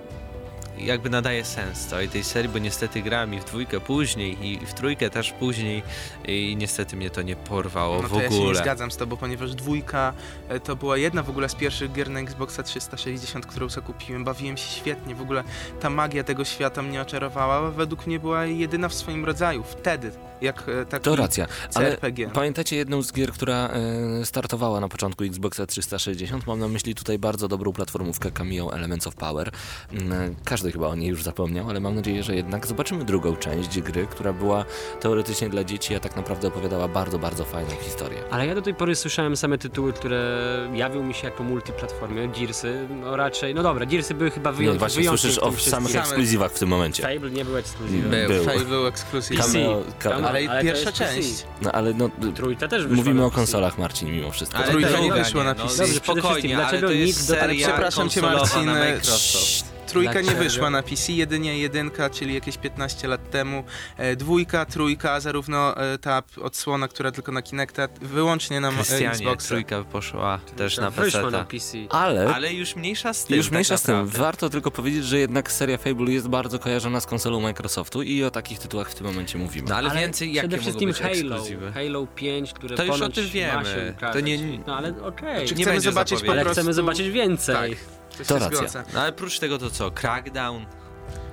jakby nadaje sens całej tej serii, bo niestety grałem i w dwójkę później i w trójkę też później i niestety mnie to nie porwało No w to ja się nie ogóle. zgadzam z tobą, ponieważ dwójka e, to była jedna w ogóle z pierwszych gier na Xboxa 360, którą sobie kupiłem. Bawiłem się świetnie, w ogóle ta magia tego świata mnie oczarowała. Według mnie była jedyna w swoim rodzaju. Wtedy, jak taki To racja, ale CRPG. pamiętacie jedną z gier, która e, startowała na początku Xboxa 360? Mam na myśli tutaj bardzo dobrą platformówkę Cameo Elements of Power. Mm, Każdy chyba o niej już zapomniał, ale mam nadzieję, że jednak zobaczymy drugą część gry, która była teoretycznie dla dzieci, a tak naprawdę opowiadała bardzo, bardzo fajną historię. Ale ja do tej pory słyszałem same tytuły, które jawią mi się jako multiplatformy. Gearsy, no raczej, no dobra, Gearsy były chyba Nie, wyjątkiem. właśnie słyszysz o samych ekskluzywach w tym momencie. Fable nie był ekskluzywem. Był. Był. Fable był ekskluzyw. PC. Cameo, cameo. No, Ale, ale to pierwsza część. No ale no, Trójka też wyszła mówimy o PC. konsolach, Marcin, mimo wszystko. Ale Trójka nie wyszła na no, PC. Dobrze, przede spokojnie, wszystkim, ale dlaczego to jest nikt seria Przepraszam cię Marcin, na Microsoft. Trójka nie wyszła na PC, jedynie jedynka, czyli jakieś 15 lat temu. E, dwójka, trójka, zarówno e, ta odsłona, która tylko na Kinecta, wyłącznie na e, Krystianie, Xboxa. trójka poszła też na Wyszła PC. na PC. Ale Ale już mniejsza z tym. Już tak mniejsza z tym. Warto tylko powiedzieć, że jednak seria Fable jest bardzo kojarzona z konsolą Microsoftu i o takich tytułach w tym momencie mówimy. No ale, więcej jakie Przede mogą wszystkim być Halo. ekskluzywy? Halo 5, które To już o tym wiemy. To nie- No ale okej. Czy Nie chcemy zobaczyć po zapowiedzi. Ale prostu... chcemy zobaczyć więcej. Tak, to, racja. No ale oprócz tego to co? Crackdown?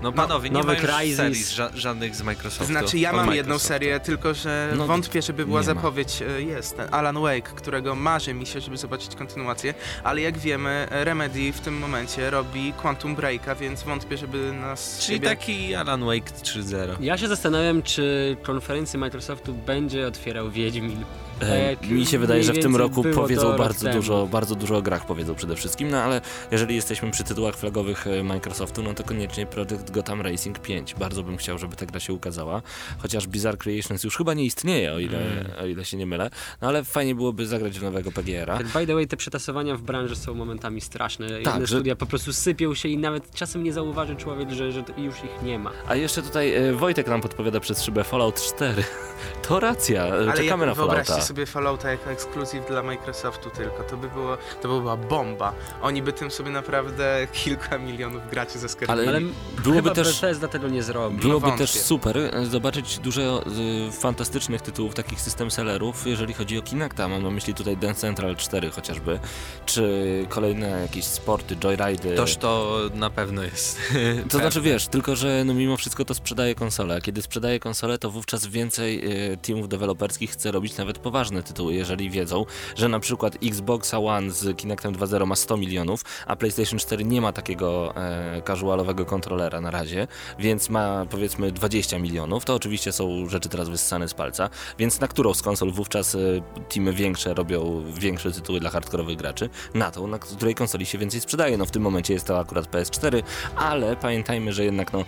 No panowie, nie nowy ma już Crysis. serii ża żadnych z Microsoftu. Znaczy ja mam jedną serię, tylko że No, wątpię, żeby była nie ma. zapowiedź. E, Jest ten Alan Wake, którego marzy mi się, żeby zobaczyć kontynuację, ale jak wiemy, Remedy w tym momencie robi Quantum Breaka, więc wątpię, żeby nas Czyli siebie... taki Alan Wake 3.0. Ja się zastanawiam, czy konferencji Microsoftu będzie otwierał Wiedźmin. E, jak Mi się wydaje, że w tym roku powiedzą rok bardzo temu. dużo, bardzo dużo o grach powiedzą przede wszystkim, no ale jeżeli jesteśmy przy tytułach flagowych e, Microsoftu, no to koniecznie Project Gotham Racing 5. Bardzo bym chciał, żeby ta gra się ukazała, chociaż Bizarre Creations już chyba nie istnieje, o ile, Mm. o ile się nie mylę, no ale fajnie byłoby zagrać w nowego PGR-a. By the way, te przetasowania w branży są momentami straszne. Jedne Tak, że- studia po prostu sypią się i nawet czasem nie zauważy człowiek, że, że już ich nie ma. A jeszcze tutaj e, Wojtek nam podpowiada przez szybę Fallout 4. (laughs) To racja, e, Ale czekamy na Fallouta. Sobie Fallouta jako ekskluzyw dla Microsoftu tylko, to by było, to by była bomba. Oni by tym sobie naprawdę (laughs) kilka milionów graczy zaskarbili. Ale Ale byłoby chyba też... Bethesda tego nie zrobi. Byłoby wątpię. też super e, zobaczyć dużo e, fantastycznych tytułów, takich system sellerów, jeżeli chodzi o Kinecta. Mam na myśli tutaj Dance Central 4 chociażby, czy kolejne jakieś sporty, joyridy. Toż to na pewno jest. (laughs) To znaczy wiesz, tylko że no mimo wszystko to sprzedaje konsolę, a kiedy sprzedaje konsolę, to wówczas więcej e, teamów deweloperskich chce robić nawet poważne tytuły, jeżeli wiedzą, że na przykład Xbox One z Kinectem 2.0 ma 100 milionów, a PlayStation 4 nie ma takiego e, casualowego kontrolera na razie, więc ma powiedzmy 20 milionów, to oczywiście są rzeczy teraz wyssane z palca, więc na którą z konsol wówczas e, teamy większe robią większe tytuły dla hardkorowych graczy? Na tą, na której konsoli się więcej sprzedaje. No w tym momencie jest to akurat PS4, ale pamiętajmy, że jednak no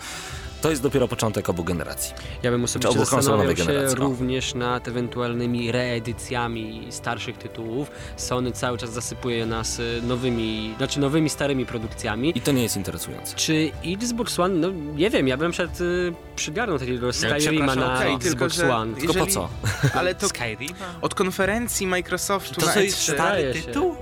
to jest dopiero początek obu generacji. Ja bym osobiście zastanawiał się generacji, również nad ewentualnymi reedycjami starszych tytułów. Sony cały czas zasypuje nas y, nowymi, znaczy nowymi starymi produkcjami. I to nie jest interesujące. Czy Xbox One, no nie wiem, ja bym przed y, przygarnął takiego Skyrima na tylko Xbox że- One. Tylko po co? Ale (laughs) to Skyrima? od konferencji Microsoftu To na co jest E3... stary tytuł?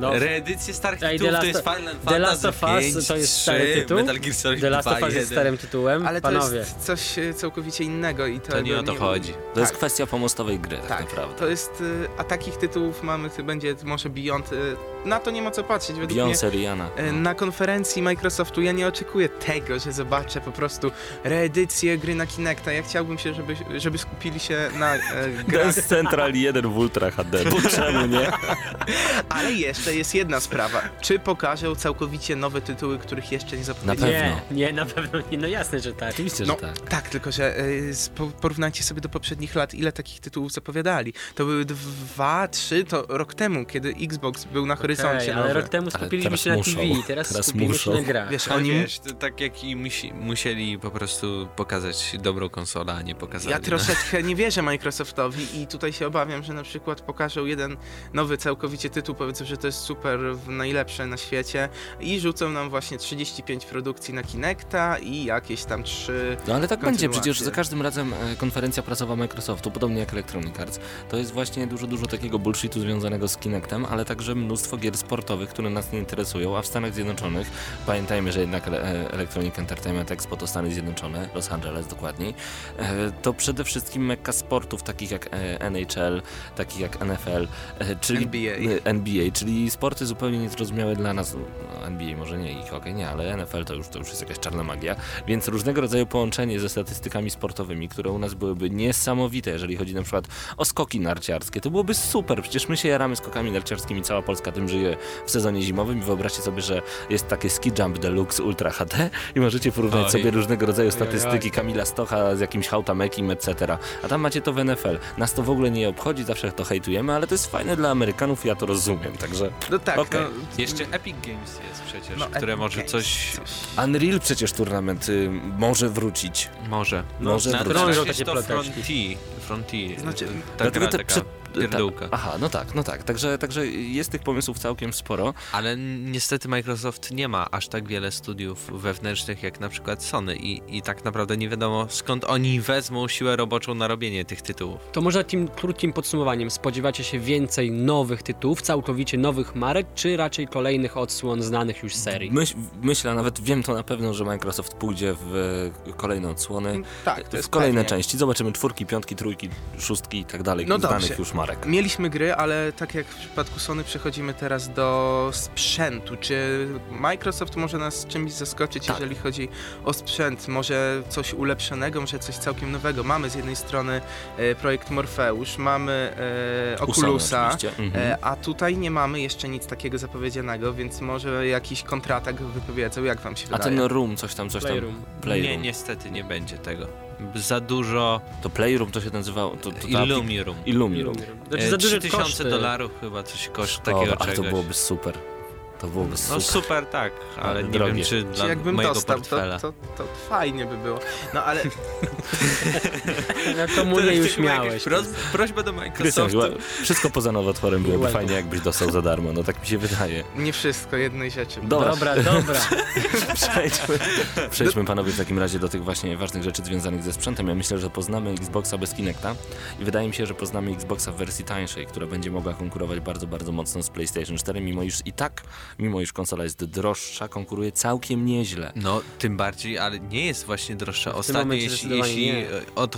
No, Reedycje starych Ej, tytułów to jest The Last Fantasy of Us 5, to jest 3, stary tytuł? Metal Gear Solid The Last 2, of Us jest 1. starym tytułem, Ale to panowie. jest coś e, całkowicie innego i to... To nie o to chodzi. To jest Tak. kwestia pomostowej gry, tak, Tak, naprawdę. to jest, y, a takich tytułów mamy, to będzie może Beyond, y, na to nie ma co patrzeć, według mnie. Beyoncé, Rihanna. y, Na konferencji Microsoftu ja nie oczekuję tego, że zobaczę po prostu reedycję gry na Kinecta. Ja chciałbym się, żeby, żeby skupili się na e, grach, Dance Central 1 w Ultra HD, (laughs) bo czemu nie? ale jeszcze jest jedna sprawa. Czy pokażą całkowicie nowe tytuły, których jeszcze nie zapowiedzieli? pewno. Nie, nie, na pewno nie, no jasne, że tak. Oczywiście, No że tak. tak, tylko że y, porównajcie sobie do poprzednich lat, ile takich tytułów zapowiadali. To były dwa, trzy, to rok temu, kiedy Xbox był na horyzoncie Okej, ale rok temu skupiliśmy się na muszą. TV, teraz, Teraz skupimy muszą. się na grach. Wiesz, oni... wiesz, tak jak i musi, musieli po prostu pokazać dobrą konsolę, a nie pokazali. Ja no. troszeczkę nie wierzę Microsoftowi i tutaj się obawiam, że na przykład pokażą jeden nowy całkowicie tytuł, powiedzą, że to jest super, najlepsze na świecie i rzucą nam właśnie 35 produkcji na Kinecta i jakieś tam trzy No ale tak będzie, przecież za każdym razem e, konferencja prasowa Microsoftu, podobnie jak Electronic Arts, to jest właśnie dużo, dużo takiego bullshitu związanego z Kinectem, ale także mnóstwo gier sportowych, które nas nie interesują, a w Stanach Zjednoczonych, pamiętajmy, że jednak e, Electronic Entertainment Expo to Stany Zjednoczone, Los Angeles dokładniej, e, to przede wszystkim mekka sportów takich jak NHL, takich jak NFL, czyli NBA. NBA, czyli sporty zupełnie niezrozumiałe dla nas, no, NBA może nie i hokej nie, ale NFL to już, to już jest jakaś czarna magia, więc różnego rodzaju połączenie ze statystykami sportowymi, które u nas byłyby niesamowite, jeżeli chodzi na przykład o skoki narciarskie, to byłoby super, przecież my się jaramy skokami narciarskimi, cała Polska tym żyje w sezonie zimowym i wyobraźcie sobie, że jest takie ski jump deluxe ultra HD i możecie porównać sobie różnego rodzaju statystyki Kamila Stocha z jakimś Hautamekim, etc. A tam macie to w NFL. Nas to w ogóle nie obchodzi, zawsze to hejtujemy, ale to jest fajne dla Amerykanów i ja to rozumiem, także No tak, Okej. no, Jeszcze Epic Games jest przecież, no, które Epic może Games, coś... Unreal przecież turnament y, może wrócić. Może. Może na, wrócić. na Krążą takie to ploteczki. Frontier. Frontier. Znaczy, ta Dlatego gra te taka przed- pierdółka. Ta, aha, no tak, no tak. Także, także jest tych pomysłów całkiem sporo. Ale niestety Microsoft nie ma aż tak wiele studiów wewnętrznych jak na przykład Sony i, i tak naprawdę nie wiadomo skąd oni wezmą siłę roboczą na robienie tych tytułów. To może takim krótkim podsumowaniem. Spodziewacie się więcej nowych tytułów, całkowicie nowych marek, czy raczej kolejnych odsłon znanych już serii? Myśl, myślę, nawet wiem to na pewno, że Microsoft pójdzie w e, kolejne odsłony. tak, to w kolejne pewnie. części. Zobaczymy czwórki, piątki, trójki, szóstki i tak dalej. No znanych dobrze. już marek. Mieliśmy gry, ale tak jak w przypadku Sony przechodzimy teraz do sprzętu. Czy Microsoft może nas czymś zaskoczyć, Tak. jeżeli chodzi o sprzęt? Może coś ulepszonego, może coś całkiem nowego? Mamy z jednej strony e, projekt Morpheus, mamy e, Oculusa, oczywiście. Mhm. e, a tutaj nie mamy jeszcze nic takiego zapowiedzianego, więc może jakiś kontratak wypowiedzą, jak wam się A wydaje? ten Room, coś tam, coś Playroom. tam. Playroom. Nie, niestety nie będzie tego. Za dużo To Playroom to się nazywało. To, to Illumirum. Illumirum. Znaczy, E, za duże 3000 koszty. dolarów chyba coś koszt O, takiego ale to byłoby super. To byłoby No super. super tak, ale nie drogie. wiem czy Czy dla jakbym mojego dostał, portfela. to, to, to fajnie by było. No ale (laughs) No to mu nie już miałeś. Pros, prośba do Microsoftu. chyba wszystko poza nowotworem byłoby fajnie, jakbyś dostał za darmo. No tak mi się wydaje. nie wszystko jednej rzeczy. Dobra, Dobra, dobra. (laughs) Przejdźmy, przejdźmy panowie w takim razie do tych właśnie ważnych rzeczy związanych ze sprzętem. Ja myślę, że poznamy Xboxa bez Kinecta i wydaje mi się, że poznamy Xboxa w wersji tańszej, która będzie mogła konkurować bardzo, bardzo mocno z PlayStation 4, mimo iż i tak, mimo iż konsola jest droższa, konkuruje całkiem nieźle. No, tym bardziej, ale nie jest właśnie droższa. Ostatnio, jeśli, jeśli od,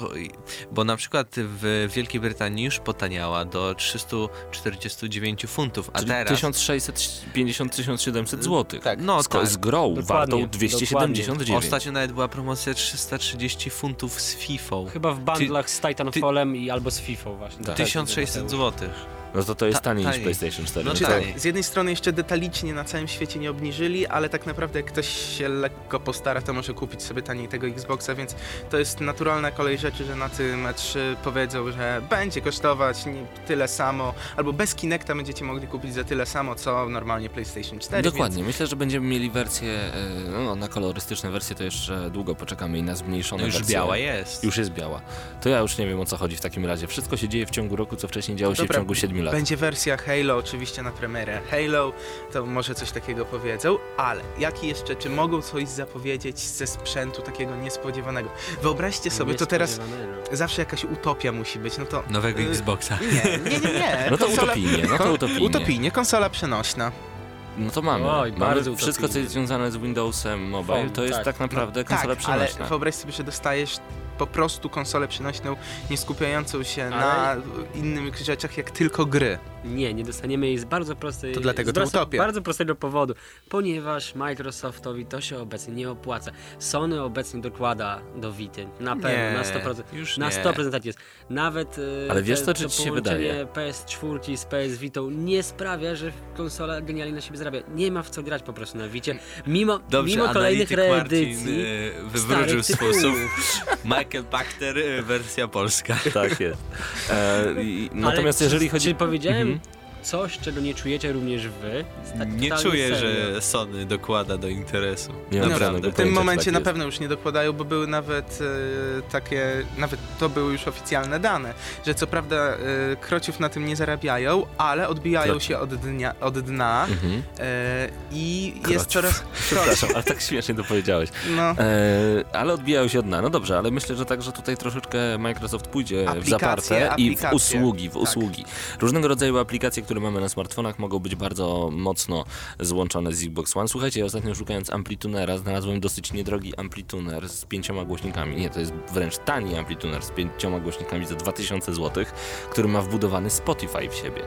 bo na przykład w Wielkiej Brytanii już potaniała do 349 funtów, a Czyli teraz 1650-1700 zł. Tak. no z, tak. z grą Dokładnie, wartą 279. Ostatnio nawet była promocja 330 funtów z FIFA. Chyba w bundlach z Titanfallem i albo z FIFA właśnie. Tak. 1600 zł. No to to jest Ta- taniej niż taniej. PlayStation 4. No więc taniej. tak, z jednej strony jeszcze detalicznie na całym świecie nie obniżyli, ale tak naprawdę jak ktoś się lekko postara, to może kupić sobie taniej tego Xboxa, więc to jest naturalna kolej rzeczy, że na tym E3 powiedzą, że będzie kosztować tyle samo, albo bez Kinecta będziecie mogli kupić za tyle samo, co normalnie PlayStation 4. Dokładnie, myślę, że będziemy mieli wersję, e, no na kolorystyczne wersje to jeszcze długo poczekamy i na zmniejszone No już wersje. biała jest. Już jest biała. To ja już nie wiem o co chodzi w takim razie. Wszystko się dzieje w ciągu roku, co wcześniej działo się Dobra, w ciągu 7 lat. Będzie wersja Halo oczywiście na premierę Halo, to może coś takiego powiedzą, ale jaki jeszcze, czy mogą coś zapowiedzieć ze sprzętu takiego niespodziewanego? Wyobraźcie sobie, to teraz zawsze jakaś utopia musi być, no to... Nowego y, Xboxa. Nie, nie, nie, nie. (laughs) No to Konsola- utopijnie, no to utopijnie. Utopijnie, konsola przenośna. No to mamy. Oj, mamy wszystko, co jest związane z Windowsem Mobile, Phone, to jest tak. tak, naprawdę konsola tak, ale przenośna. wyobraź sobie, że dostajesz po prostu konsolę przenośną, nie skupiającą się Ale- na innych rzeczach, jak tylko gry. Nie, nie dostaniemy jej z bardzo prostej... To dlatego z to bardzo, utopia. bardzo prostego powodu. Ponieważ Microsoftowi to się obecnie nie opłaca. Sony obecnie dokłada do Vity. Na pewno, Nie, na 100%. już na nie. 100% tak jest. Nawet e, Ale wiesz te- co, czy ci się połączenie wydaje? PS4 z PS Vitą nie sprawia, że konsola genialnie na siebie zarabia. Nie ma w co grać po prostu na Vicie. Mimo, Dobrze, mimo kolejnych analityk reedycji Marcin, e, wywrócił sposób. tytułów. Michael Pachter, e, wersja polska. Tak jest. E, i, natomiast Ale jeżeli chodzi... Czy powiedziałem. Coś, czego nie czujecie również wy. Tak Nie czuję, serio. że Sony dokłada do interesu. Nie Naprawdę. W tym momencie tak na pewno już nie dokładają, bo były nawet e, takie, nawet to były już oficjalne dane, że co prawda e, krociów na tym nie zarabiają, ale odbijają się od dnia, od dna Mhm. e, i Krociów. jest coraz... (laughs) Przepraszam, ale tak śmiesznie to powiedziałeś. No, E, ale odbijają się od dna. No dobrze, ale myślę, że także tutaj troszeczkę Microsoft pójdzie w Aplikacje, zaparte i w aplikacje. usługi, w Tak. usługi. Różnego rodzaju aplikacje, które mamy na smartfonach mogą być bardzo mocno złączone z Xbox One. Słuchajcie, ja ostatnio szukając amplitunera znalazłem dosyć niedrogi amplituner z pięcioma głośnikami. Nie, to jest wręcz tani amplituner z pięcioma głośnikami za 2000 zł, który ma wbudowany Spotify w siebie.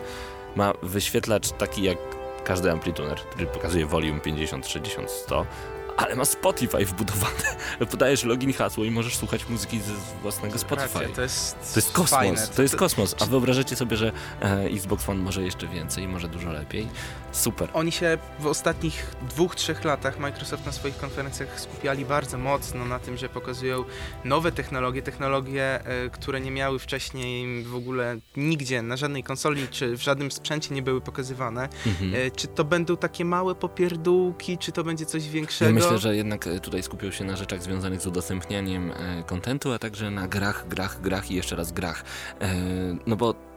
Ma wyświetlacz taki jak każdy amplituner, który pokazuje volume 50, 60, 100, ale ma Spotify wbudowane. (laughs) Podajesz login, hasło i możesz słuchać muzyki ze własnego Spotify. racja, to jest To jest kosmos, fajne. to jest kosmos. A wyobrażacie sobie, że e, Xbox One może jeszcze więcej, może dużo lepiej? Super. Oni się w ostatnich dwóch, trzech latach Microsoft na swoich konferencjach skupiali bardzo mocno na tym, że pokazują nowe technologie, technologie, e, które nie miały wcześniej w ogóle nigdzie, na żadnej konsoli czy w żadnym sprzęcie nie były pokazywane. Mhm. E, Czy to będą takie małe popierdółki, czy to będzie coś większego? Ja myślę, że jednak e, tutaj skupią się na rzeczach związanych z udostępnianiem kontentu, a także na grach, grach, grach i jeszcze raz grach. No bo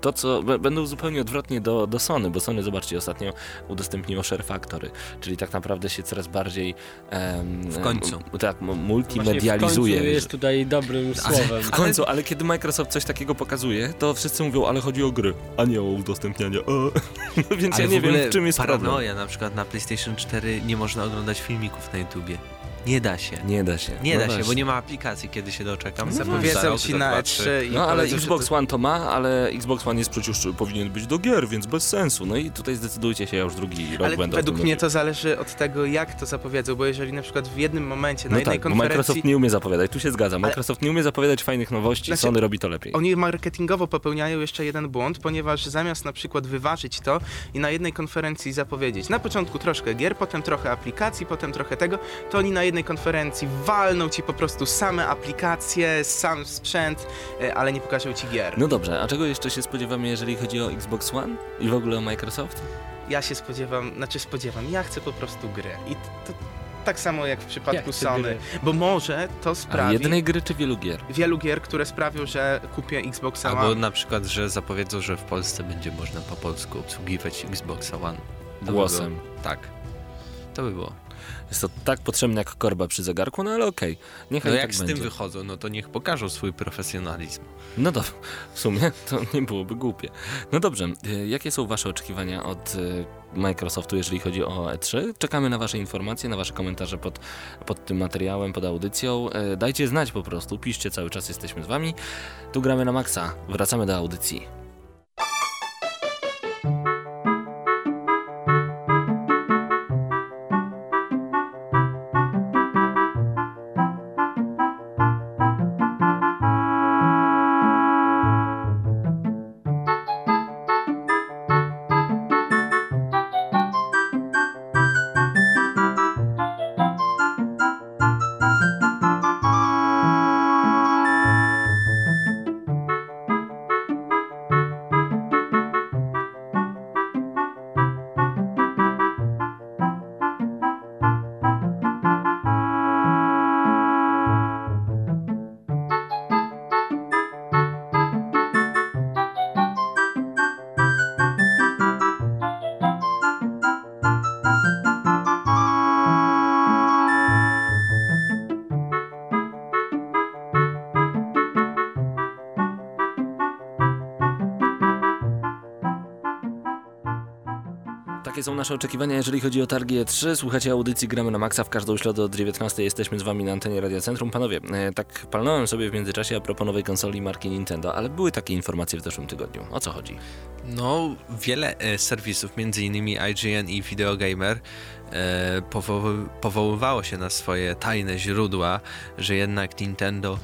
to, co będą zupełnie odwrotnie do, do Sony, bo Sony, zobaczcie, ostatnio udostępniło Share Factory, czyli tak naprawdę się coraz bardziej em, W końcu. em, tak, m- Właśnie multimedializuje. W końcu jest tutaj dobrym słowem. W końcu, ale kiedy Microsoft coś takiego pokazuje, to wszyscy mówią, ale chodzi o gry, a nie o udostępnianie. O. No (laughs) więc Ale ja nie wiem, w czym jest problem. paranoja, na przykład na PlayStation 4 nie można oglądać filmików na YouTubie. Nie da się. Nie da się. Nie no da się, właśnie. bo nie ma aplikacji, kiedy się doczekam. Za Zapowiedzą ci na dwa, trzy. E3 i No ale Xbox to- One to ma, ale Xbox One jest przecież powinien być do gier, więc bez sensu. No i tutaj zdecydujcie się, ja już drugi rok Ale będę według mnie mówił. to zależy od tego, jak to zapowiedzą, bo jeżeli na przykład w jednym momencie, na No jednej tak, konferencji... Microsoft nie umie zapowiadać, tu się zgadzam. Ale- Microsoft nie umie zapowiadać fajnych nowości, Znaczy, Sony robi to lepiej. Oni marketingowo popełniają jeszcze jeden błąd, ponieważ zamiast na przykład wyważyć to i na jednej konferencji zapowiedzieć, na początku troszkę gier, potem trochę aplikacji, potem trochę tego, to oni na jednej konferencji walną ci po prostu same aplikacje, sam sprzęt, e, ale nie pokażą ci gier. No dobrze, a czego jeszcze się spodziewamy, jeżeli chodzi o Xbox One i w ogóle o Microsoft? Ja się spodziewam, znaczy spodziewam, ja chcę po prostu gry. I to, tak samo jak w przypadku Jak Sony, gry? bo może to A sprawi jednej gry czy wielu gier? wielu gier, które sprawią, że kupię Xboxa Albo One. na przykład, że zapowiedzą, że w Polsce będzie można po polsku obsługiwać Xbox One. To Głosem. Tak. To by było. Jest to tak potrzebne jak korba przy zegarku, no ale okej. Niechaj No tak jak z będzie. tym wychodzą, no to niech pokażą swój profesjonalizm. No to w sumie to nie byłoby głupie. No dobrze, y, jakie są Wasze oczekiwania od y, Microsoftu, jeżeli chodzi o E3? Czekamy na Wasze informacje, na Wasze komentarze pod, pod tym materiałem, pod audycją. Y, Dajcie znać po prostu, piszcie cały czas, jesteśmy z Wami. Tu gramy na maksa, wracamy do audycji. Są nasze oczekiwania, jeżeli chodzi o targi E3. Słuchacie audycji Gramy na Maxa w każdą środę od 19. Jesteśmy z wami na antenie Radia Centrum. Panowie, e, tak palnąłem sobie w międzyczasie a propos nowej konsoli marki Nintendo, ale były takie informacje w zeszłym tygodniu. O co chodzi? No, wiele e, serwisów, innymi IGN i Videogamer, e, powoły, powoływało się na swoje tajne źródła, że jednak Nintendo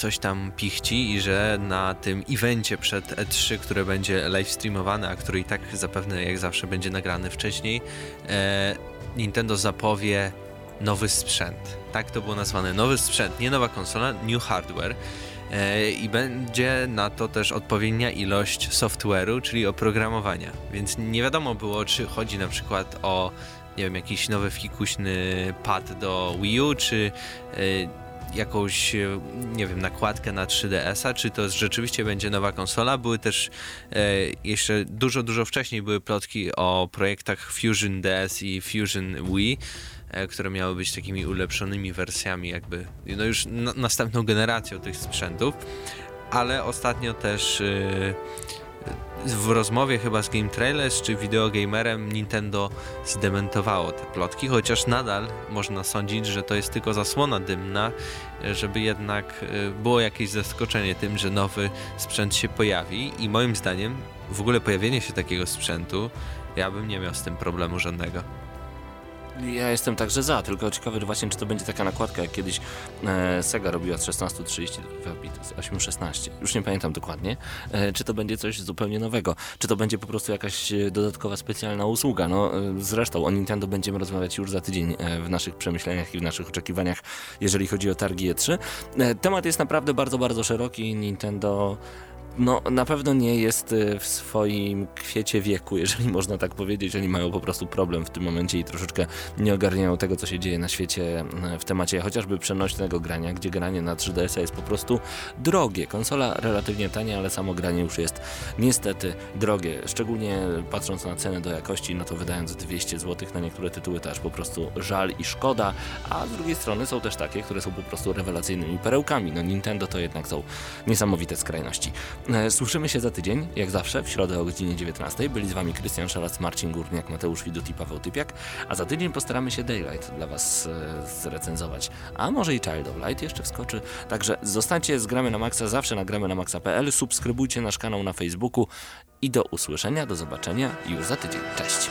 coś tam pichci i że na tym evencie przed E3, które będzie live streamowane, a który i tak zapewne jak zawsze będzie nagrany wcześniej, e, Nintendo zapowie nowy sprzęt. Tak to było nazwane, nowy sprzęt, nie nowa konsola, new hardware. E, I będzie na to też odpowiednia ilość software'u, czyli oprogramowania. Więc nie wiadomo było, czy chodzi na przykład o nie wiem, jakiś nowy fikuśny pad do Wii U, czy e, jakąś, e, nie wiem, nakładkę na 3DS-a, czy to rzeczywiście będzie nowa konsola. Były też e, jeszcze dużo, dużo wcześniej były plotki o projektach Fusion DS i Fusion Wii, e, które miały być takimi ulepszonymi wersjami jakby, no już na, następną generacją tych sprzętów, ale ostatnio też e, w rozmowie chyba z Game Trailers czy Videogamerem Nintendo zdementowało te plotki, chociaż nadal można sądzić, że to jest tylko zasłona dymna, żeby jednak e, było jakieś zaskoczenie tym, że nowy sprzęt się pojawi i moim zdaniem w ogóle pojawienie się takiego sprzętu ja bym nie miał z tym problemu żadnego. Ja jestem także za, tylko ciekawy właśnie, czy to będzie taka nakładka, jak kiedyś e, Sega robiła z 1632 bit, z 816, już nie pamiętam dokładnie, e, czy to będzie coś zupełnie nowego, czy to będzie po prostu jakaś e, dodatkowa specjalna usługa. No e, zresztą o Nintendo będziemy rozmawiać już za tydzień e, w naszych przemyśleniach i w naszych oczekiwaniach, jeżeli chodzi o targi E3. E, temat jest naprawdę bardzo, bardzo szeroki. Nintendo no, na pewno nie jest y, w swoim kwiecie wieku, jeżeli (laughs) można tak powiedzieć. Oni mają po prostu problem w tym momencie i troszeczkę nie ogarniają tego, co się dzieje na świecie y, w temacie chociażby przenośnego grania, gdzie granie na 3DS-a jest po prostu drogie. Konsola relatywnie tania, ale samo granie już jest niestety drogie. Szczególnie patrząc na cenę do jakości, no to wydając 200 zł na niektóre tytuły też po prostu żal i szkoda, a z drugiej strony są też takie, które są po prostu rewelacyjnymi perełkami. No Nintendo to jednak są niesamowite skrajności. E, Słyszymy się za tydzień, jak zawsze, w środę o godzinie 19. Byli z Wami Krystian Szalac, Marcin Górniak, Mateusz Widut i Paweł Typiak, a za tydzień postaramy się Daylight dla Was e, zrecenzować. A może i Child of Light jeszcze wskoczy. Także zostańcie z Gramy na Maxa, zawsze na gramy na maxa.pl, subskrybujcie nasz kanał na Facebooku i do usłyszenia, do zobaczenia już za tydzień. Cześć!